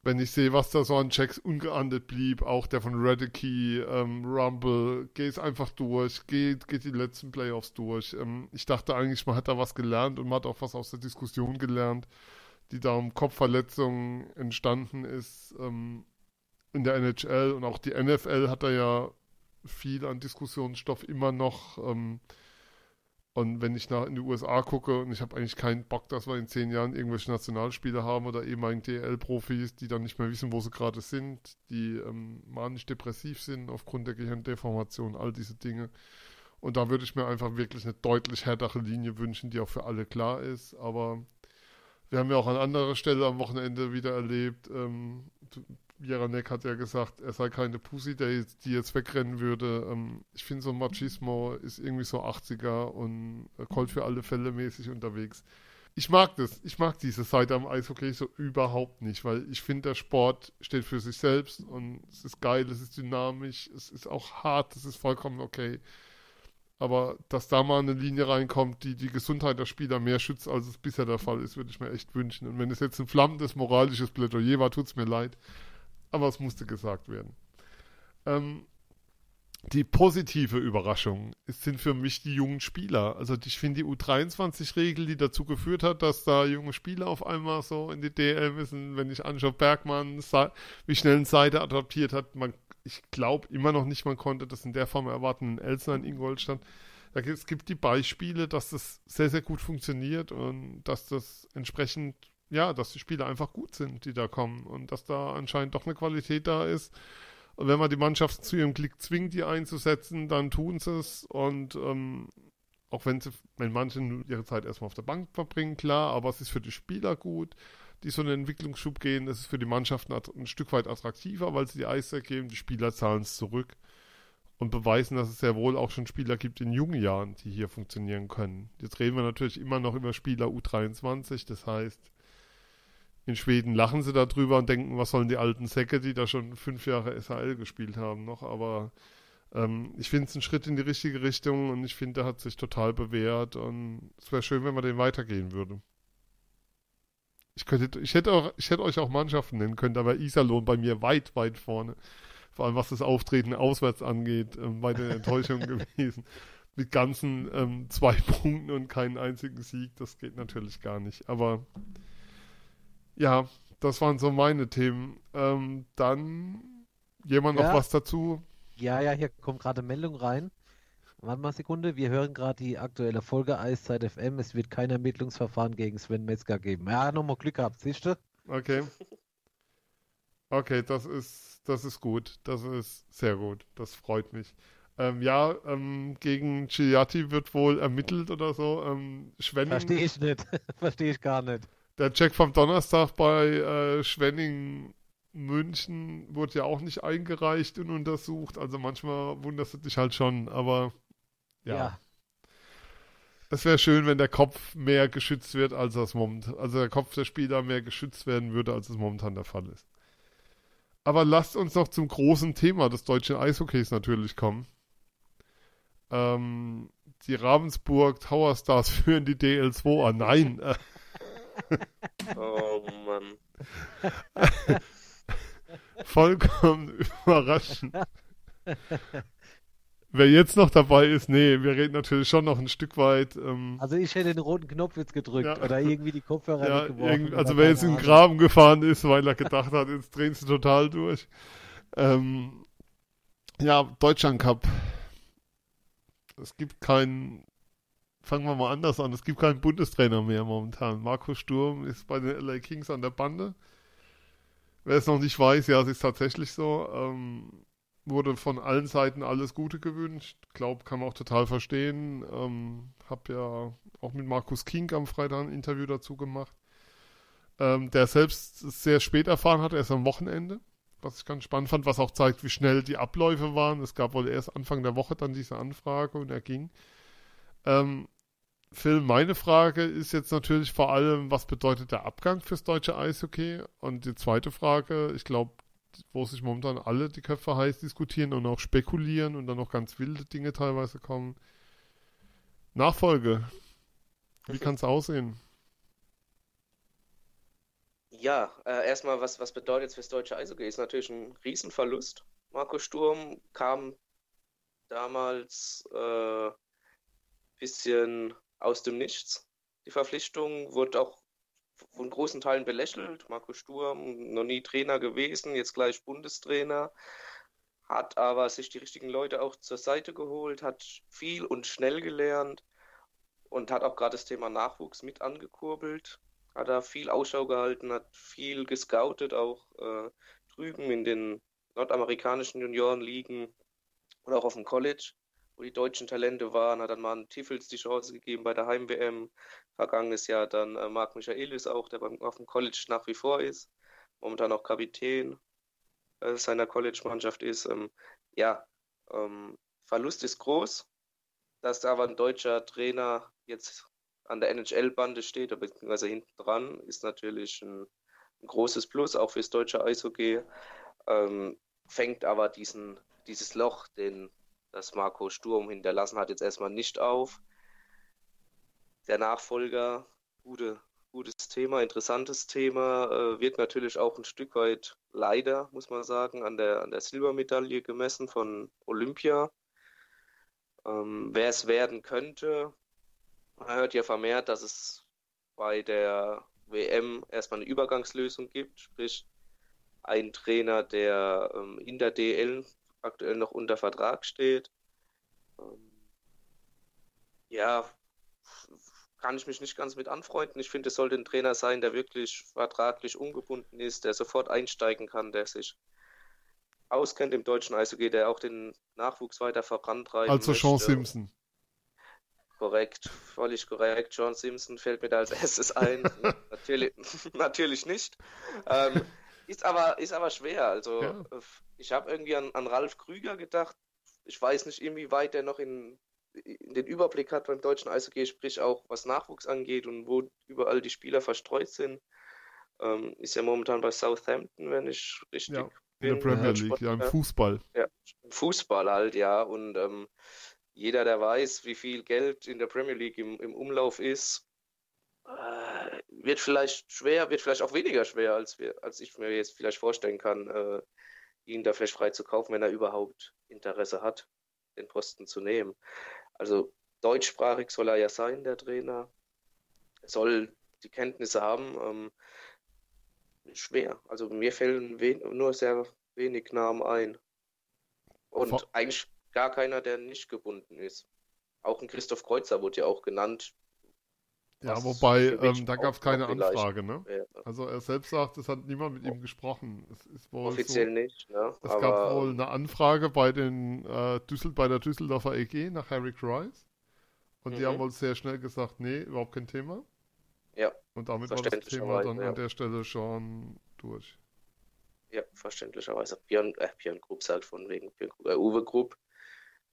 wenn ich sehe, was da so an Checks ungeahndet blieb, auch der von Redicky, ähm, Rumble, geh es einfach durch, geht, geht die letzten Playoffs durch. Ähm, ich dachte eigentlich, man hat da was gelernt und man hat auch was aus der Diskussion gelernt, die da um Kopfverletzungen entstanden ist ähm, in der NHL und auch die NFL hat da ja viel an Diskussionsstoff immer noch. Ähm, und wenn ich nach in die USA gucke und ich habe eigentlich keinen Bock, dass wir in zehn Jahren irgendwelche Nationalspieler haben oder ehemaligen DL-Profis, die dann nicht mehr wissen, wo sie gerade sind, die ähm, manisch-depressiv sind aufgrund der Gehirndeformation, all diese Dinge. Und da würde ich mir einfach wirklich eine deutlich härtere Linie wünschen, die auch für alle klar ist. Aber wir haben ja auch an anderer Stelle am Wochenende wieder erlebt, ähm, Jaranek hat ja gesagt, er sei keine Pussy, jetzt, die jetzt wegrennen würde. Ähm, ich finde so Machismo ist irgendwie so 80er und äh, Colt für alle Fälle mäßig unterwegs. Ich mag das. Ich mag diese Seite am Eishockey so überhaupt nicht, weil ich finde, der Sport steht für sich selbst und es ist geil, es ist dynamisch, es ist auch hart, es ist vollkommen okay. Aber dass da mal eine Linie reinkommt, die die Gesundheit der Spieler mehr schützt, als es bisher der Fall ist, würde ich mir echt wünschen. Und wenn es jetzt ein flammendes moralisches Plädoyer war, tut es mir leid. Aber es musste gesagt werden. Ähm, die positive Überraschung sind für mich die jungen Spieler. Also ich finde die U23-Regel, die dazu geführt hat, dass da junge Spieler auf einmal so in die DL müssen, wenn ich anschaue, Bergmann, wie schnell eine Seite adaptiert hat, man ich glaube immer noch nicht, man konnte das in der Form erwarten in Elsner in Ingolstadt. Da gibt, es gibt die Beispiele, dass das sehr, sehr gut funktioniert und dass das entsprechend, ja, dass die Spieler einfach gut sind, die da kommen und dass da anscheinend doch eine Qualität da ist. Und wenn man die Mannschaft zu ihrem Klick zwingt, die einzusetzen, dann tun sie es und ähm, auch wenn sie, wenn manche ihre Zeit erstmal auf der Bank verbringen, klar, aber es ist für die Spieler gut, die so einen Entwicklungsschub gehen. Es ist für die Mannschaften ein Stück weit attraktiver, weil sie die Eiszeit geben, die Spieler zahlen es zurück und beweisen, dass es sehr wohl auch schon Spieler gibt in jungen Jahren, die hier funktionieren können. Jetzt reden wir natürlich immer noch über Spieler U23, das heißt, in Schweden lachen sie darüber und denken, was sollen die alten Säcke, die da schon fünf Jahre SHL gespielt haben, noch, aber ähm, ich finde es ein Schritt in die richtige Richtung und ich finde, der hat sich total bewährt und es wäre schön, wenn man den weitergehen würde. Ich, könnte, ich, hätte auch, ich hätte euch auch Mannschaften nennen können, aber Iserlohn bei mir weit, weit vorne. Vor allem was das Auftreten auswärts angeht, ähm, bei den (laughs) Enttäuschungen gewesen. Mit ganzen ähm, zwei Punkten und keinen einzigen Sieg, das geht natürlich gar nicht. Aber ja, das waren so meine Themen. Ähm, dann jemand ja. noch was dazu? Ja, ja, hier kommt gerade Meldung rein. Warte mal eine Sekunde, wir hören gerade die aktuelle Folge Eiszeit FM. Es wird kein Ermittlungsverfahren gegen Sven Metzger geben. Ja, nochmal Glück gehabt, siehst du? Okay. Okay, das ist, das ist gut. Das ist sehr gut. Das freut mich. Ähm, ja, ähm, gegen Giatti wird wohl ermittelt oder so. Ähm, Schwenning, Verstehe ich nicht. (laughs) Verstehe ich gar nicht. Der Check vom Donnerstag bei äh, Schwenning München wurde ja auch nicht eingereicht und untersucht. Also manchmal wunderst du dich halt schon, aber ja. ja. Es wäre schön, wenn der Kopf mehr geschützt wird, als das momentan, also der Kopf der Spieler mehr geschützt werden würde, als es momentan der Fall ist. Aber lasst uns noch zum großen Thema des deutschen Eishockeys natürlich kommen. Ähm, die Ravensburg Tower Stars (laughs) führen die DL2 an. Nein. Oh Mann. (laughs) Vollkommen überraschend. Wer jetzt noch dabei ist, nee, wir reden natürlich schon noch ein Stück weit. Ähm, also ich hätte den roten Knopf jetzt gedrückt ja. oder irgendwie die Kopfhörer ja, weggeworfen. Also wer jetzt in den Graben gefahren ist, weil er gedacht hat, jetzt drehen sie total durch. Ähm, ja, Deutschland Cup. Es gibt keinen, fangen wir mal anders an, es gibt keinen Bundestrainer mehr momentan. Markus Sturm ist bei den LA Kings an der Bande. Wer es noch nicht weiß, ja, es ist tatsächlich so. Ähm, wurde von allen Seiten alles Gute gewünscht. Glaube, kann man auch total verstehen. Ähm, hab ja auch mit Markus King am Freitag ein Interview dazu gemacht. Ähm, der selbst sehr spät erfahren hat, erst am Wochenende. Was ich ganz spannend fand, was auch zeigt, wie schnell die Abläufe waren. Es gab wohl erst Anfang der Woche dann diese Anfrage und er ging. Ähm, Phil, meine Frage ist jetzt natürlich vor allem, was bedeutet der Abgang fürs deutsche Eishockey? Und die zweite Frage, ich glaube, wo sich momentan alle die Köpfe heiß diskutieren und auch spekulieren und dann noch ganz wilde Dinge teilweise kommen. Nachfolge. Wie kann es aussehen? Ja, äh, erstmal, was, was bedeutet es fürs deutsche Eishockey? Ist natürlich ein Riesenverlust. Marco Sturm kam damals ein äh, bisschen aus dem Nichts. Die Verpflichtung wurde auch von großen Teilen belächelt. Marco Sturm, noch nie Trainer gewesen, jetzt gleich Bundestrainer, hat aber sich die richtigen Leute auch zur Seite geholt, hat viel und schnell gelernt und hat auch gerade das Thema Nachwuchs mit angekurbelt. Hat da viel Ausschau gehalten, hat viel gescoutet, auch äh, drüben in den nordamerikanischen Juniorenligen und auch auf dem College wo die deutschen Talente waren, hat dann mal Tiffels die Chance gegeben bei der Heim-WM. Vergangenes Jahr dann äh, Marc Michaelis auch, der beim, auf dem College nach wie vor ist, momentan auch Kapitän äh, seiner College-Mannschaft ist. Ähm, ja, ähm, Verlust ist groß, dass aber ein deutscher Trainer jetzt an der NHL-Bande steht, beziehungsweise hinten dran, ist natürlich ein, ein, großes Plus, auch fürs deutsche Eishockey. Ähm, fängt aber diesen, dieses Loch, den das Marco Sturm hinterlassen hat, jetzt erstmal nicht auf. Der Nachfolger, gute, gutes Thema, interessantes Thema, äh, wird natürlich auch ein Stück weit leider, muss man sagen, an der, an der Silbermedaille gemessen von Olympia. Ähm, wer es werden könnte, man hört ja vermehrt, dass es bei der WM erstmal eine Übergangslösung gibt, sprich ein Trainer, der ähm, in der DL aktuell noch unter Vertrag steht. Ähm, ja, kann ich mich nicht ganz mit anfreunden. Ich finde, es sollte ein Trainer sein, der wirklich vertraglich ungebunden ist, der sofort einsteigen kann, der sich auskennt im deutschen Eishockey, der auch den Nachwuchs weiter vorantreiben Also möchte. Sean Simpson. Korrekt, völlig korrekt. John Simpson fällt mir da als erstes ein. (laughs) natürlich, (laughs) natürlich nicht. Ähm, ist, aber, ist aber schwer. Also Ja. äh, ich habe irgendwie an, an Ralf Krüger gedacht. Ich weiß nicht, inwieweit der noch in, in den Überblick hat beim deutschen Eishockey, sprich auch was Nachwuchs angeht und wo überall die Spieler verstreut sind. Ähm, ist ja momentan bei Southampton, wenn ich richtig Ja, bin. In der Premier League, ja, im. Fußball. Ja, im Fußball halt, ja. Und ähm, jeder, der weiß, wie viel Geld in der Premier League im, im Umlauf ist, äh, wird vielleicht schwer, wird vielleicht auch weniger schwer, als wir, als ich mir jetzt vielleicht vorstellen kann, äh, ihn da vielleicht frei zu kaufen, wenn er überhaupt Interesse hat, den Posten zu nehmen. Also deutschsprachig soll er ja sein, der Trainer. Er soll die Kenntnisse haben. Ähm, schwer. Also mir fällen nur sehr wenig Namen ein. Und Vor- eigentlich gar keiner, der nicht gebunden ist. Auch ein Christoph Kreuzer wurde ja auch genannt. Ja, wobei, ähm, da gab es keine Anfrage, ne? Also er selbst sagt, es hat niemand mit ihm gesprochen. Offiziell so, nicht, ne? es Aber gab wohl eine Anfrage bei den äh, Düssel, bei der Düsseldorfer EG nach Harry Rice. Und die Mhm. haben wohl sehr schnell gesagt, nee, überhaupt kein Thema. Ja, Und damit war das Thema dann ja. an der Stelle schon durch. ja, verständlicherweise. Björn, äh, Björn Grupp sagt von wegen Björn äh, Uwe Grupp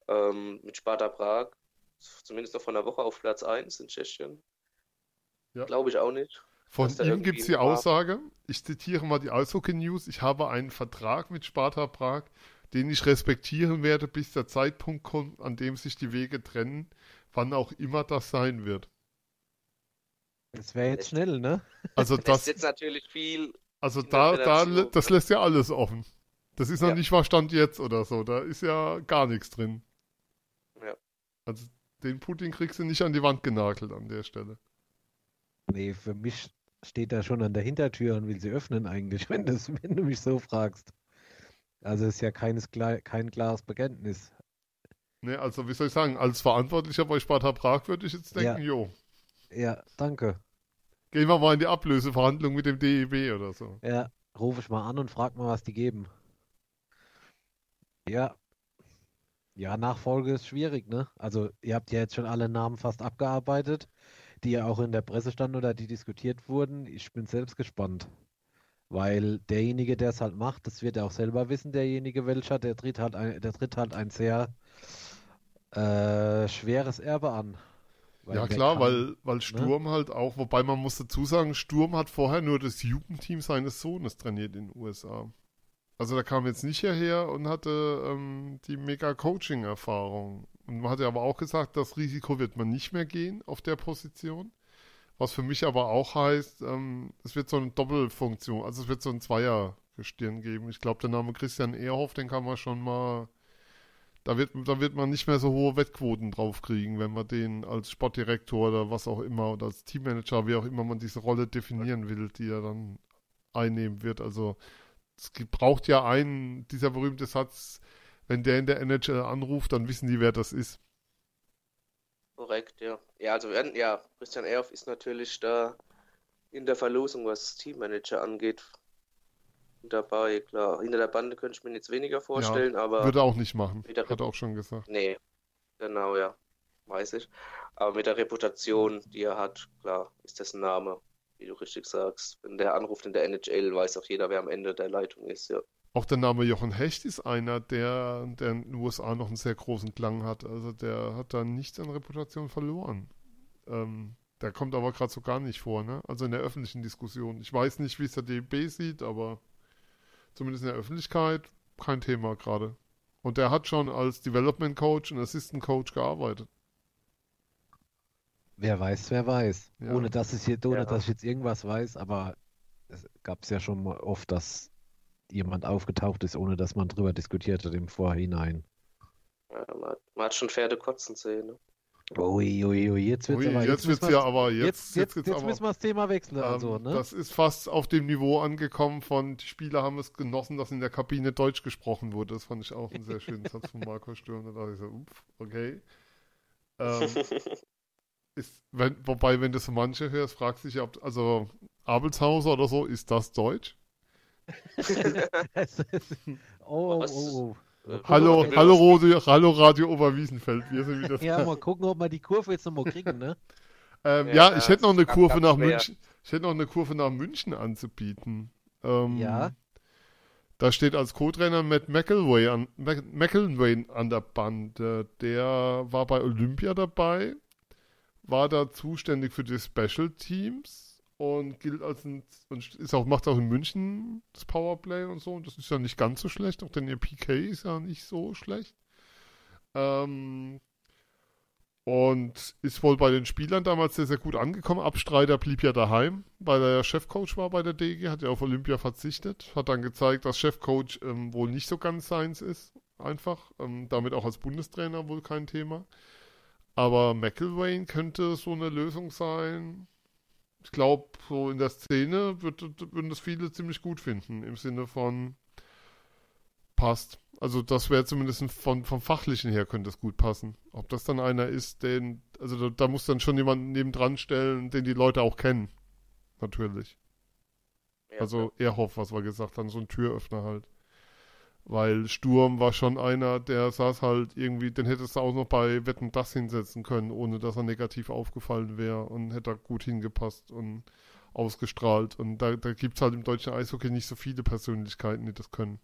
ähm, mit Sparta Prag, zumindest noch von der Woche auf Platz 1 in Tschechien. Ja. Glaube ich auch nicht. Von ihm gibt es die Aussage, ich zitiere mal die Eishockey News, ich habe einen Vertrag mit Sparta Prag, den ich respektieren werde, bis der Zeitpunkt kommt, an dem sich die Wege trennen, wann auch immer das sein wird. Das wäre jetzt schnell, ne? Also (laughs) Das ist das, jetzt natürlich viel. also da, da, das lässt ja alles offen. Das ist noch Ja. nicht mal Stand jetzt oder so, da ist ja gar nichts drin. Ja. Also den Putin kriegst du nicht an die Wand genagelt an der Stelle. Nee, für mich steht er schon an der Hintertür und will sie öffnen eigentlich, (laughs) wenn, das, wenn du mich so fragst. Also ist ja keines, kein klares Bekenntnis. Ne, also wie soll ich sagen, als Verantwortlicher bei Sparta Prag würde ich jetzt denken, Ja. jo, Ja, danke. gehen wir mal in die Ablöseverhandlung mit dem DEB oder so. Ja, rufe ich mal an und frag mal, was die geben. Ja. Ja, Nachfolge ist schwierig, ne? Also, ihr habt ja jetzt schon alle Namen fast abgearbeitet, die ja auch in der Presse standen oder die diskutiert wurden. Ich bin selbst gespannt. Weil derjenige, der es halt macht, das wird er auch selber wissen, derjenige welcher, der tritt halt ein, der tritt halt ein sehr äh, schweres Erbe an. Ja klar, kann- weil, weil Sturm halt auch, wobei man muss dazu sagen, Sturm hat vorher nur das Jugendteam seines Sohnes trainiert in den USA. Also da kam jetzt nicht hierher und hatte ähm, die mega Coaching-Erfahrung. Und man hatte aber auch gesagt, das Risiko wird man nicht mehr gehen auf der Position. Was für mich aber auch heißt, ähm, es wird so eine Doppelfunktion, also es wird so ein Zweiergestirn geben. Ich glaube, der Name Christian Ehrhoff, den kann man schon mal, da wird, da wird man nicht mehr so hohe Wettquoten drauf kriegen, wenn man den als Sportdirektor oder was auch immer oder als Teammanager, wie auch immer man diese Rolle definieren will, die er dann einnehmen wird. Also es braucht ja einen, dieser berühmte Satz, wenn der in der NHL anruft, dann wissen die, wer das ist. Korrekt, ja. Ja, also werden, ja, Christian Ehrhoff ist natürlich da in der Verlosung, was Teammanager angeht, dabei. Klar, hinter der Bande könnte ich mir jetzt weniger vorstellen, aber Würde er auch nicht machen, hat er auch schon gesagt. nee, genau, ja, weiß ich. Aber mit der Reputation, die er hat, klar, ist das ein Name, wie du richtig sagst. Wenn der anruft in der NHL, weiß auch jeder, wer am Ende der Leitung ist, ja. Auch der Name Jochen Hecht ist einer, der, der in den USA noch einen sehr großen Klang hat. Also der hat da nichts an Reputation verloren. Ähm, der kommt aber gerade so gar nicht vor, ne? Also in der öffentlichen Diskussion. Ich weiß nicht, wie es der DB sieht, aber zumindest in der Öffentlichkeit kein Thema gerade. Und der hat schon als Development Coach und Assistant Coach gearbeitet. Wer weiß, wer weiß. Ja. Ohne dass ich jetzt, ohne Ja. dass ich jetzt irgendwas weiß, aber es gab es ja schon mal oft, dass jemand aufgetaucht ist, ohne dass man drüber diskutiert hat im Vorhinein. ja man, man hat schon Pferde kotzen sehen, ne? Ui, ui, ui, jetzt wird's Ui, aber. jetzt müssen wird's ja aber Jetzt, jetzt, jetzt, geht's jetzt aber, müssen wir das Thema wechseln. ähm, Also, ne? Das ist fast auf dem Niveau angekommen von, die Spieler haben es genossen, dass in der Kabine Deutsch gesprochen wurde. Das fand ich auch einen sehr schönen Satz von Marco Sturm. Da dachte ich so, uff, okay. Ähm, (laughs) ist, wenn, wobei, wenn du so manche hörst, fragst du dich, ob, also Abelshauser oder so, ist das Deutsch? Oh, Was? oh, oh. Hallo, mal, hallo, Radio, hallo Radio Oberwiesenfeld, wir sind wieder (laughs) Ja, mal gucken, ob wir die Kurve jetzt nochmal kriegen, ne? Ähm, Ja, ja, ich hätte noch eine Kurve nach schwer. München. Ich hätte noch eine Kurve nach München anzubieten. Ähm, Ja. Da steht als Co-Trainer Matt McElway an, Mac- McElwain an der Bande. Der war bei Olympia dabei, war da zuständig für die Special Teams und gilt als ein, und ist auch, macht auch in München das Powerplay und so. Und das ist ja nicht ganz so schlecht, auch denn ihr PK ist ja nicht so schlecht. Ähm, und ist wohl bei den Spielern damals sehr, sehr gut angekommen. Abstreiter blieb ja daheim, weil er ja Chefcoach war bei der DG, hat ja auf Olympia verzichtet. Hat dann gezeigt, dass Chefcoach ähm, wohl nicht so ganz seins ist. Einfach. Ähm, damit auch als Bundestrainer wohl kein Thema. Aber McElwain könnte so eine Lösung sein. Ich glaube, so in der Szene wird, würden das viele ziemlich gut finden. Im Sinne von passt. Also das wäre zumindest von, vom Fachlichen her könnte es gut passen. Ob das dann einer ist, den, also da, da muss dann schon jemand nebendran stellen, den die Leute auch kennen. Natürlich. Ja, Also Erhoff, was wir gesagt haben, so ein Türöffner halt. Weil Sturm war schon einer, der saß halt irgendwie, den hättest du auch noch bei Wetten das hinsetzen können, ohne dass er negativ aufgefallen wäre und hätte gut hingepasst und ausgestrahlt. Und da, da gibt es halt im deutschen Eishockey nicht so viele Persönlichkeiten, die das können.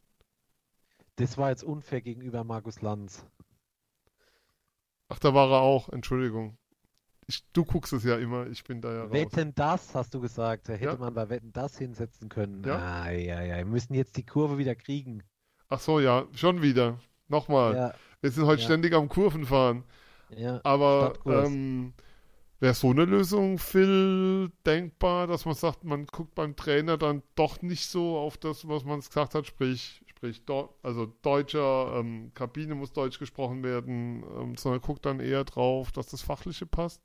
Das war jetzt unfair gegenüber Markus Lanz. Ach, da war er auch, Entschuldigung. Ich, du guckst es ja immer, ich bin da ja raus. Wetten das, hast du gesagt. Da hätte Ja. man bei Wetten das hinsetzen können. Ja. Ah, ja, ja. Wir müssen jetzt die Kurve wieder kriegen. Ach so, ja, schon wieder. Nochmal. Ja, Wir sind heute Ja. ständig am Kurven fahren. ja. Aber ähm, wäre so eine Lösung, Phil, denkbar, dass man sagt, man guckt beim Trainer dann doch nicht so auf das, was man gesagt hat, sprich, sprich, also deutscher, ähm, Kabine muss deutsch gesprochen werden, ähm, sondern guckt dann eher drauf, dass das Fachliche passt.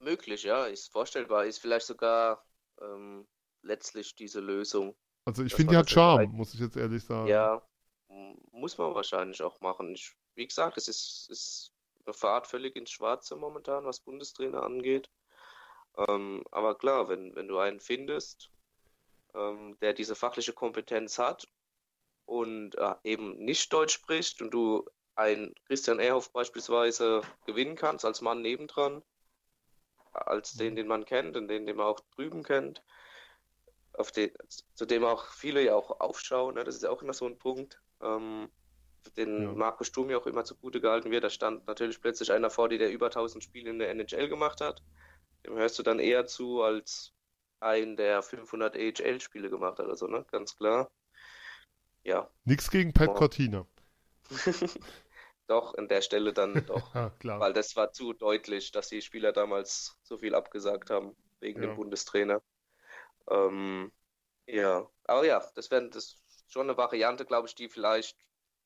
Möglich, ja, ist vorstellbar, ist vielleicht sogar ähm, letztlich diese Lösung. Also ich finde, die hat Charme, Entscheidende. muss ich jetzt ehrlich sagen. Ja, muss man wahrscheinlich auch machen. Ich, wie gesagt, es ist, ist eine Fahrt völlig ins Schwarze momentan, was Bundestrainer angeht. Ähm, aber klar, wenn, wenn du einen findest, ähm, der diese fachliche Kompetenz hat und äh, eben nicht Deutsch spricht und du einen Christian Ehrhoff beispielsweise gewinnen kannst als Mann nebendran, als den, den man kennt und den, den man auch drüben kennt, auf den, zu dem auch viele ja auch aufschauen, ne? Das ist ja auch immer so ein Punkt, ähm, den Ja. Marco Sturm ja auch immer zugute gehalten wird. Da stand natürlich plötzlich einer vor dir, der über 1000 Spiele in der NHL gemacht hat. Dem hörst du dann eher zu als ein, der 500 AHL-Spiele gemacht hat, also, ne? Ganz klar. Ja, Nichts gegen Pat Oh. Cortina. (laughs) doch, an der Stelle dann doch. Ja, (laughs) klar. Weil das war zu deutlich, dass die Spieler damals so viel abgesagt haben wegen Ja. dem Bundestrainer. Ähm, ja, aber ja, das wäre das schon eine Variante, glaube ich, die vielleicht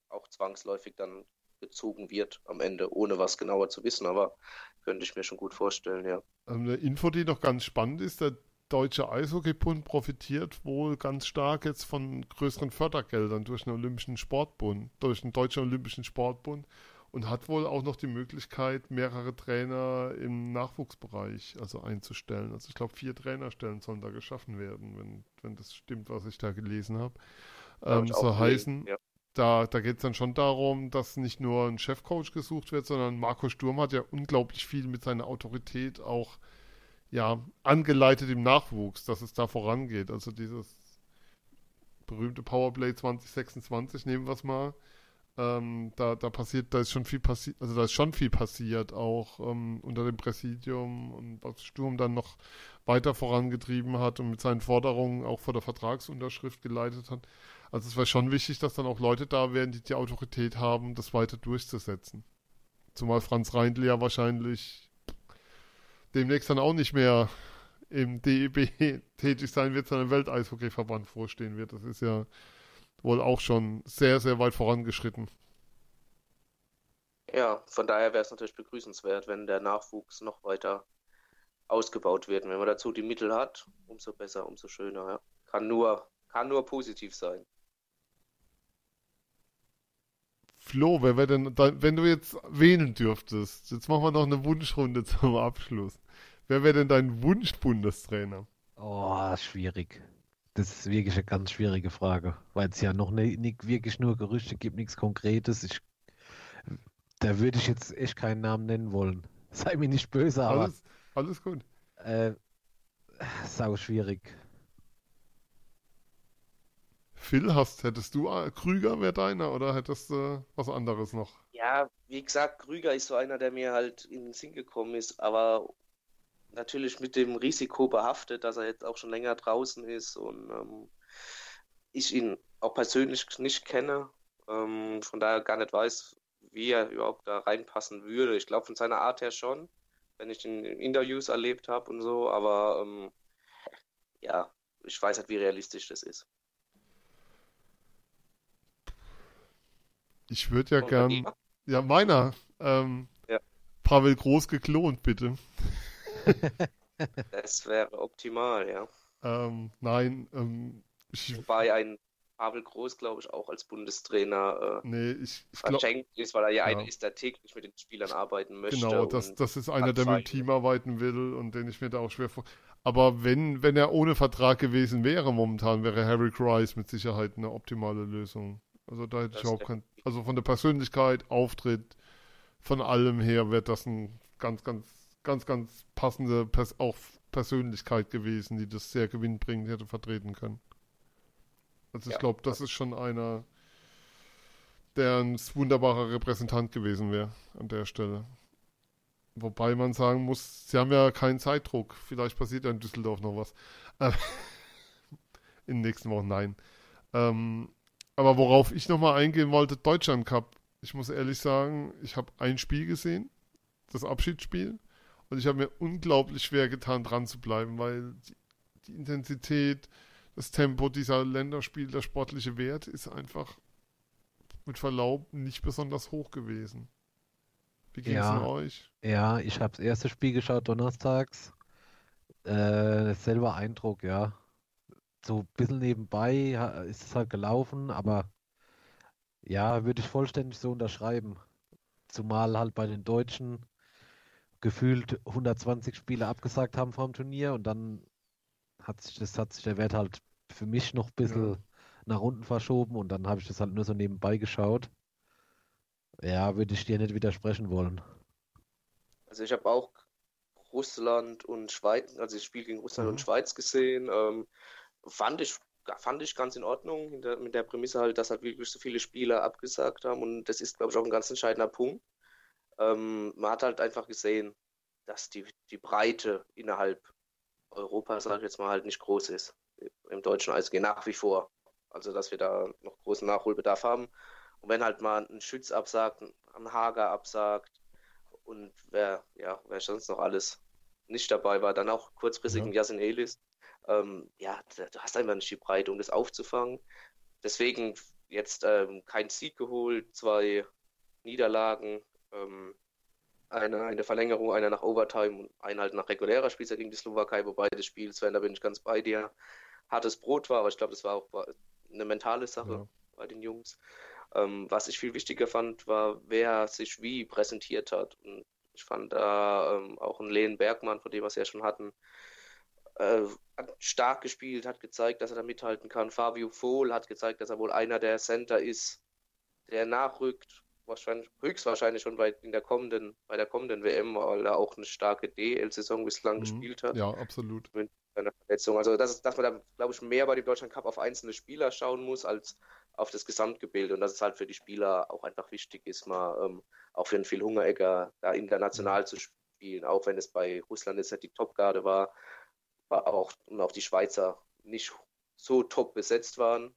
auch zwangsläufig dann gezogen wird am Ende, ohne was genauer zu wissen, aber könnte ich mir schon gut vorstellen, ja. Ähm, Eine Info, die noch ganz spannend ist, der Deutsche Eishockeybund profitiert wohl ganz stark jetzt von größeren Fördergeldern durch den Olympischen Sportbund, durch den Deutschen Olympischen Sportbund und hat wohl auch noch die Möglichkeit, mehrere Trainer im Nachwuchsbereich also einzustellen. Also ich glaube, vier Trainerstellen sollen da geschaffen werden, wenn, wenn das stimmt, was ich da gelesen habe. Hab Ähm, so heißen, ja. da, da geht es dann schon darum, dass nicht nur ein Chefcoach gesucht wird, sondern Marco Sturm hat ja unglaublich viel mit seiner Autorität auch ja, angeleitet im Nachwuchs, dass es da vorangeht. Also dieses berühmte Powerplay 2026, nehmen wir es mal. Ähm, da, da passiert, da ist schon viel passiert, also da ist schon viel passiert, auch ähm, unter dem Präsidium und was Sturm dann noch weiter vorangetrieben hat und mit seinen Forderungen auch vor der Vertragsunterschrift geleitet hat. Also es war schon wichtig, dass dann auch Leute da wären, die die Autorität haben, das weiter durchzusetzen. Zumal Franz Reindl ja wahrscheinlich demnächst dann auch nicht mehr im DEB (laughs) tätig sein wird, sondern im Welteishockeyverband vorstehen wird. Das ist ja wohl auch schon sehr, sehr weit vorangeschritten. Ja, von daher wäre es natürlich begrüßenswert, wenn der Nachwuchs noch weiter ausgebaut wird. wenn man dazu die Mittel hat, umso besser, umso schöner. Ja. Kann, nur, kann nur positiv sein. Flo, wer wäre denn, wenn du jetzt wählen dürftest, jetzt machen wir noch eine Wunschrunde (laughs) zum Abschluss. Wer wäre denn dein Wunsch-Bundestrainer? Oh, schwierig. Das ist wirklich eine ganz schwierige Frage, weil es ja noch nicht, nicht wirklich nur Gerüchte gibt, nichts Konkretes. Ich, da würde ich jetzt echt keinen Namen nennen wollen. (laughs) Sei mir nicht böse, aber. Alles, alles gut. Äh, sau schwierig. Phil, hast, hättest du äh, Krüger wäre deiner oder hättest du äh, was anderes noch? Ja, wie gesagt, Krüger ist so einer, der mir halt in den Sinn gekommen ist, aber natürlich mit dem Risiko behaftet, dass er jetzt auch schon länger draußen ist und ähm, ich ihn auch persönlich nicht kenne, ähm, von daher gar nicht weiß, wie er überhaupt da reinpassen würde. Ich glaube von seiner Art her schon, wenn ich ihn in Interviews erlebt habe und so, aber ähm, ja, ich weiß halt, wie realistisch das ist. Ich würde ja und gern. Ja, meiner. Ähm, ja. Pavel Groß geklont, bitte. (laughs) das wäre optimal, ja. Ähm, nein, ähm, ich... Wobei ein Pavel Groß, glaube ich, auch als Bundestrainer äh, nee, ich, ich verschenkt glaub... ist, weil er ja, ja, einer ist, der täglich mit den Spielern arbeiten möchte. Genau, das, das ist einer, der mit dem Team arbeiten will und den ich mir da auch schwer vor. Aber wenn, wenn er ohne Vertrag gewesen wäre momentan, wäre Harry Grice mit Sicherheit eine optimale Lösung. Also da hätte das ich überhaupt kein. Also von der Persönlichkeit, Auftritt, von allem her wäre das ein ganz, ganz ganz, ganz passende Pers auch Persönlichkeit gewesen, die das sehr gewinnbringend hätte vertreten können. Also ich ja. glaube, das ist schon einer, der ein wunderbarer Repräsentant gewesen wäre an der Stelle. Wobei man sagen muss, sie haben ja keinen Zeitdruck. Vielleicht passiert ja in Düsseldorf noch was. (laughs) In den nächsten Wochen, nein. Ähm, aber worauf ich nochmal eingehen wollte, Deutschland Cup. Ich muss ehrlich sagen, ich habe ein Spiel gesehen, das Abschiedsspiel. Und ich habe mir unglaublich schwer getan, dran zu bleiben, weil die, die Intensität, das Tempo dieser Länderspiele, der sportliche Wert ist einfach mit Verlaub nicht besonders hoch gewesen. Wie ging es ja, euch? Ja, ich habe das erste Spiel geschaut donnerstags. Äh, selber Eindruck, ja. So ein bisschen nebenbei ist es halt gelaufen, aber ja, würde ich vollständig so unterschreiben. Zumal halt bei den Deutschen gefühlt 120 Spiele abgesagt haben vom Turnier und dann hat sich, das hat sich der Wert halt für mich noch ein bisschen ja. nach unten verschoben und dann habe ich das halt nur so nebenbei geschaut. Ja, würde ich dir nicht widersprechen wollen. Also ich habe auch Russland und Schweiz, also das Spiel gegen Russland mhm. und Schweiz gesehen. Ähm, fand ich fand ich ganz in Ordnung, mit der Prämisse halt, dass halt wirklich so viele Spieler abgesagt haben und das ist, glaube ich, auch ein ganz entscheidender Punkt. Ähm, man hat halt einfach gesehen, dass die, die Breite innerhalb Europas, sage ich jetzt mal, halt nicht groß ist. Im deutschen Eishockey nach wie vor. Also, dass wir da noch großen Nachholbedarf haben. Und wenn halt mal ein Schütz absagt, ein Hager absagt und wer, ja, wer sonst noch alles nicht dabei war, dann auch kurzfristig ja. ein Jasin Elis, ähm, ja, du hast einfach nicht die Breite, um das aufzufangen. Deswegen jetzt ähm, kein Sieg geholt, zwei Niederlagen, ähm, eine, eine Verlängerung, einer nach Overtime und ein halt nach regulärer Spielzeit gegen die Slowakei, wobei das Spiel, Sven, da bin ich ganz bei dir, hartes Brot war, aber ich glaube, das war auch eine mentale Sache ja. bei den Jungs. Ähm, was ich viel wichtiger fand, war, wer sich wie präsentiert hat. Und ich fand da ähm, auch einen Lehen Bergmann, von dem wir es ja schon hatten, äh, hat stark gespielt, hat gezeigt, dass er da mithalten kann. Fabio Vohl hat gezeigt, dass er wohl einer der Center ist, der nachrückt, wahrscheinlich, höchstwahrscheinlich schon bei, in der kommenden, bei der kommenden WM, weil er auch eine starke DL-Saison bislang mhm. gespielt hat. Ja, absolut. Mit einer Verletzung. Also, das ist, dass man da, glaube ich, mehr bei dem Deutschland Cup auf einzelne Spieler schauen muss, als auf das Gesamtgebilde. Und dass es halt für die Spieler auch einfach wichtig ist, mal ähm, auch für einen Phil Hungeregger da international mhm. zu spielen, auch wenn es bei Russland jetzt nicht die Topgarde war, war auch und auch die Schweizer nicht so top besetzt waren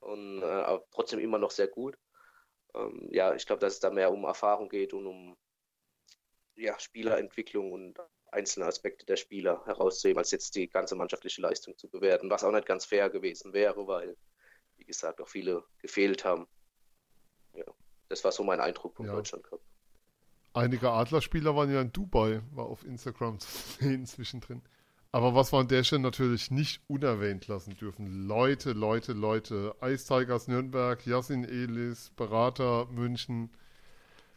und äh, aber trotzdem immer noch sehr gut ähm, ja, ich glaube, dass es da mehr um Erfahrung geht und um ja, Spielerentwicklung und einzelne Aspekte der Spieler herauszuheben, als jetzt die ganze mannschaftliche Leistung zu bewerten, was auch nicht ganz fair gewesen wäre, weil, wie gesagt, auch viele gefehlt haben. Ja, das war so mein Eindruck vom Ja. Deutschland Cup. Einige Adlerspieler waren ja in Dubai, war auf Instagram zu sehen (laughs) zwischendrin. Aber was wir an der Stelle natürlich nicht unerwähnt lassen dürfen. Leute, Leute, Leute. Ice Tigers Nürnberg, Yassin Elis, Berater München.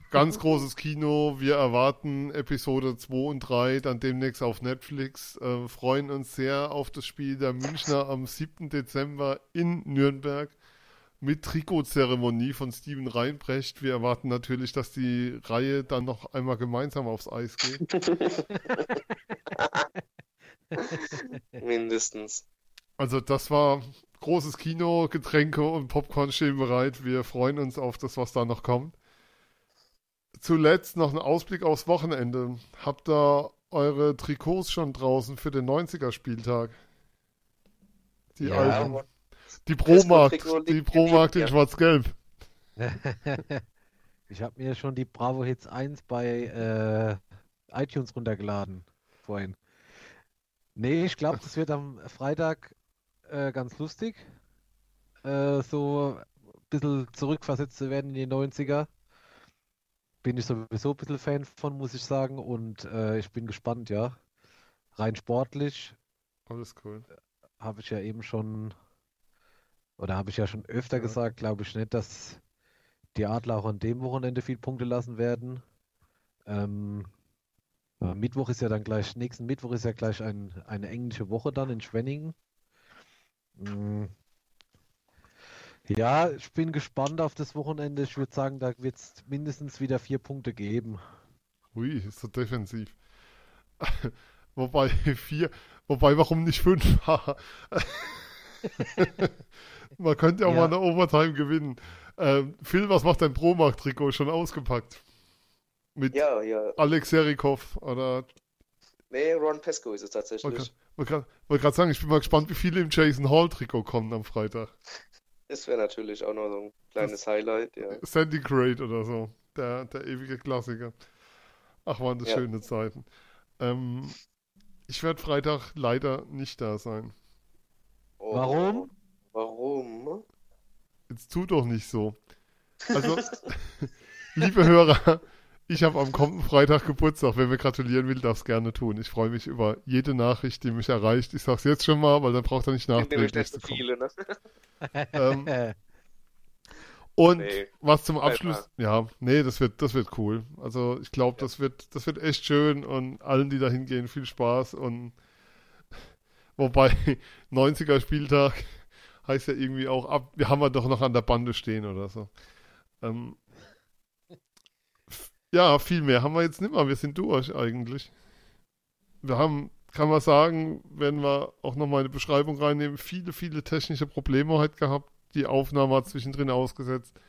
Ganz großes Kino. Wir erwarten Episode 2 und 3 dann demnächst auf Netflix. Äh, freuen uns sehr auf das Spiel der Münchner am 7. Dezember in Nürnberg mit Trikotzeremonie von Steven Reinbrecht. Wir erwarten natürlich, dass die Reihe dann noch einmal gemeinsam aufs Eis geht. (laughs) (laughs) Mindestens. Also das war großes Kino, Getränke und Popcorn stehen bereit. Wir freuen uns auf das, was da noch kommt. Zuletzt noch ein Ausblick aufs Wochenende. Habt ihr eure Trikots schon draußen für den 90er-Spieltag? Die Ja. alten. Die Pro-Markt, die Pro-Markt in ja. schwarz-gelb. (laughs) Ich habe mir schon die Bravo Hits 1 bei äh, iTunes runtergeladen vorhin. Nee, ich glaube, das wird am Freitag äh, ganz lustig. Äh, so ein bisschen zurückversetzt zu werden in die 90er. Bin ich sowieso ein bisschen Fan von, muss ich sagen. Und äh, ich bin gespannt, ja. Rein sportlich Alles cool. habe ich ja eben schon, oder habe ich ja schon öfter Ja. gesagt, glaube ich nicht, dass die Adler auch an dem Wochenende viel Punkte lassen werden. Ähm, ja, Mittwoch ist ja dann gleich, nächsten Mittwoch ist ja gleich ein, eine englische Woche dann in Schwenningen. Mm. Ja, ich bin gespannt auf das Wochenende. Ich würde sagen, da wird es mindestens wieder vier Punkte geben. Ui, ist so defensiv. (laughs) Wobei vier, wobei warum nicht fünf? (laughs) Man könnte ja, Ja. mal eine Overtime gewinnen. Ähm, Phil, was macht dein Pro-Markt-Trikot schon ausgepackt? Mit Ja, ja. Alex Serikov oder Nee, Ron Pesco ist es wollte tatsächlich. gerade wollt grad sagen, ich bin mal gespannt, wie viele im Jason Hall-Trikot kommen am Freitag. Das wäre natürlich auch noch so ein kleines Highlight, ja. Sandy Great oder so. Der, der ewige Klassiker. Ach, waren das Ja. schöne Zeiten. Ähm, ich werde Freitag leider nicht da sein. Oh, Warum? Warum? Jetzt tu doch nicht so. Also, (laughs) liebe Hörer, ich habe am kommenden Freitag Geburtstag. Wer mir gratulieren will, darf es gerne tun. Ich freue mich über jede Nachricht, die mich erreicht. Ich sage es jetzt schon mal, weil dann braucht er nicht nachträglich nicht zu kommen. viele, ne? Ähm, (laughs) und Nee. was zum Abschluss, ja, nee, das wird, das wird cool. Also ich glaube, das wird, das wird echt schön und allen, die da hingehen, viel Spaß und (laughs) wobei (laughs) 90er Spieltag heißt ja irgendwie auch ab, wir haben ja doch noch an der Bande stehen oder so. Ähm, ja, viel mehr haben wir jetzt nicht mehr. Wir sind durch eigentlich. Wir haben, kann man sagen, wenn wir auch nochmal eine Beschreibung reinnehmen, viele, viele technische Probleme heute gehabt. Die Aufnahme hat zwischendrin ausgesetzt.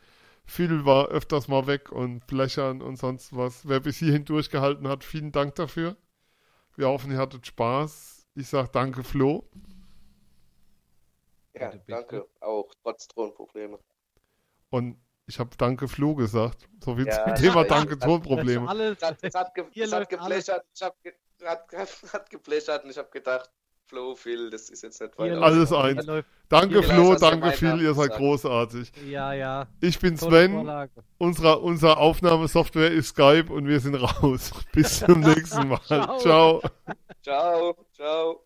Phil war öfters mal weg und blechern und sonst was. Wer bis hierhin durchgehalten hat, vielen Dank dafür. Wir hoffen, ihr hattet Spaß. Ich sage danke, Flo. Ja, danke. Auch trotz Tonprobleme. Und ich habe danke, Flo gesagt. So viel Ja, zum Thema ja, danke. Tonprobleme. Alles, Es hat, hat, ge hat geplächert. Ich hab ge hat, (laughs) hat, geplächert und ich habe gedacht, Flo, Phil, das ist jetzt nicht weiter. Alles eins. Danke, Flo, danke, Phil, ihr seid großartig. Ja, ja. Ich bin Tolle Sven. Unsere, unsere Aufnahmesoftware ist Skype und wir sind raus. (laughs) Bis zum (laughs) nächsten Mal. Ciao. Ciao, ciao.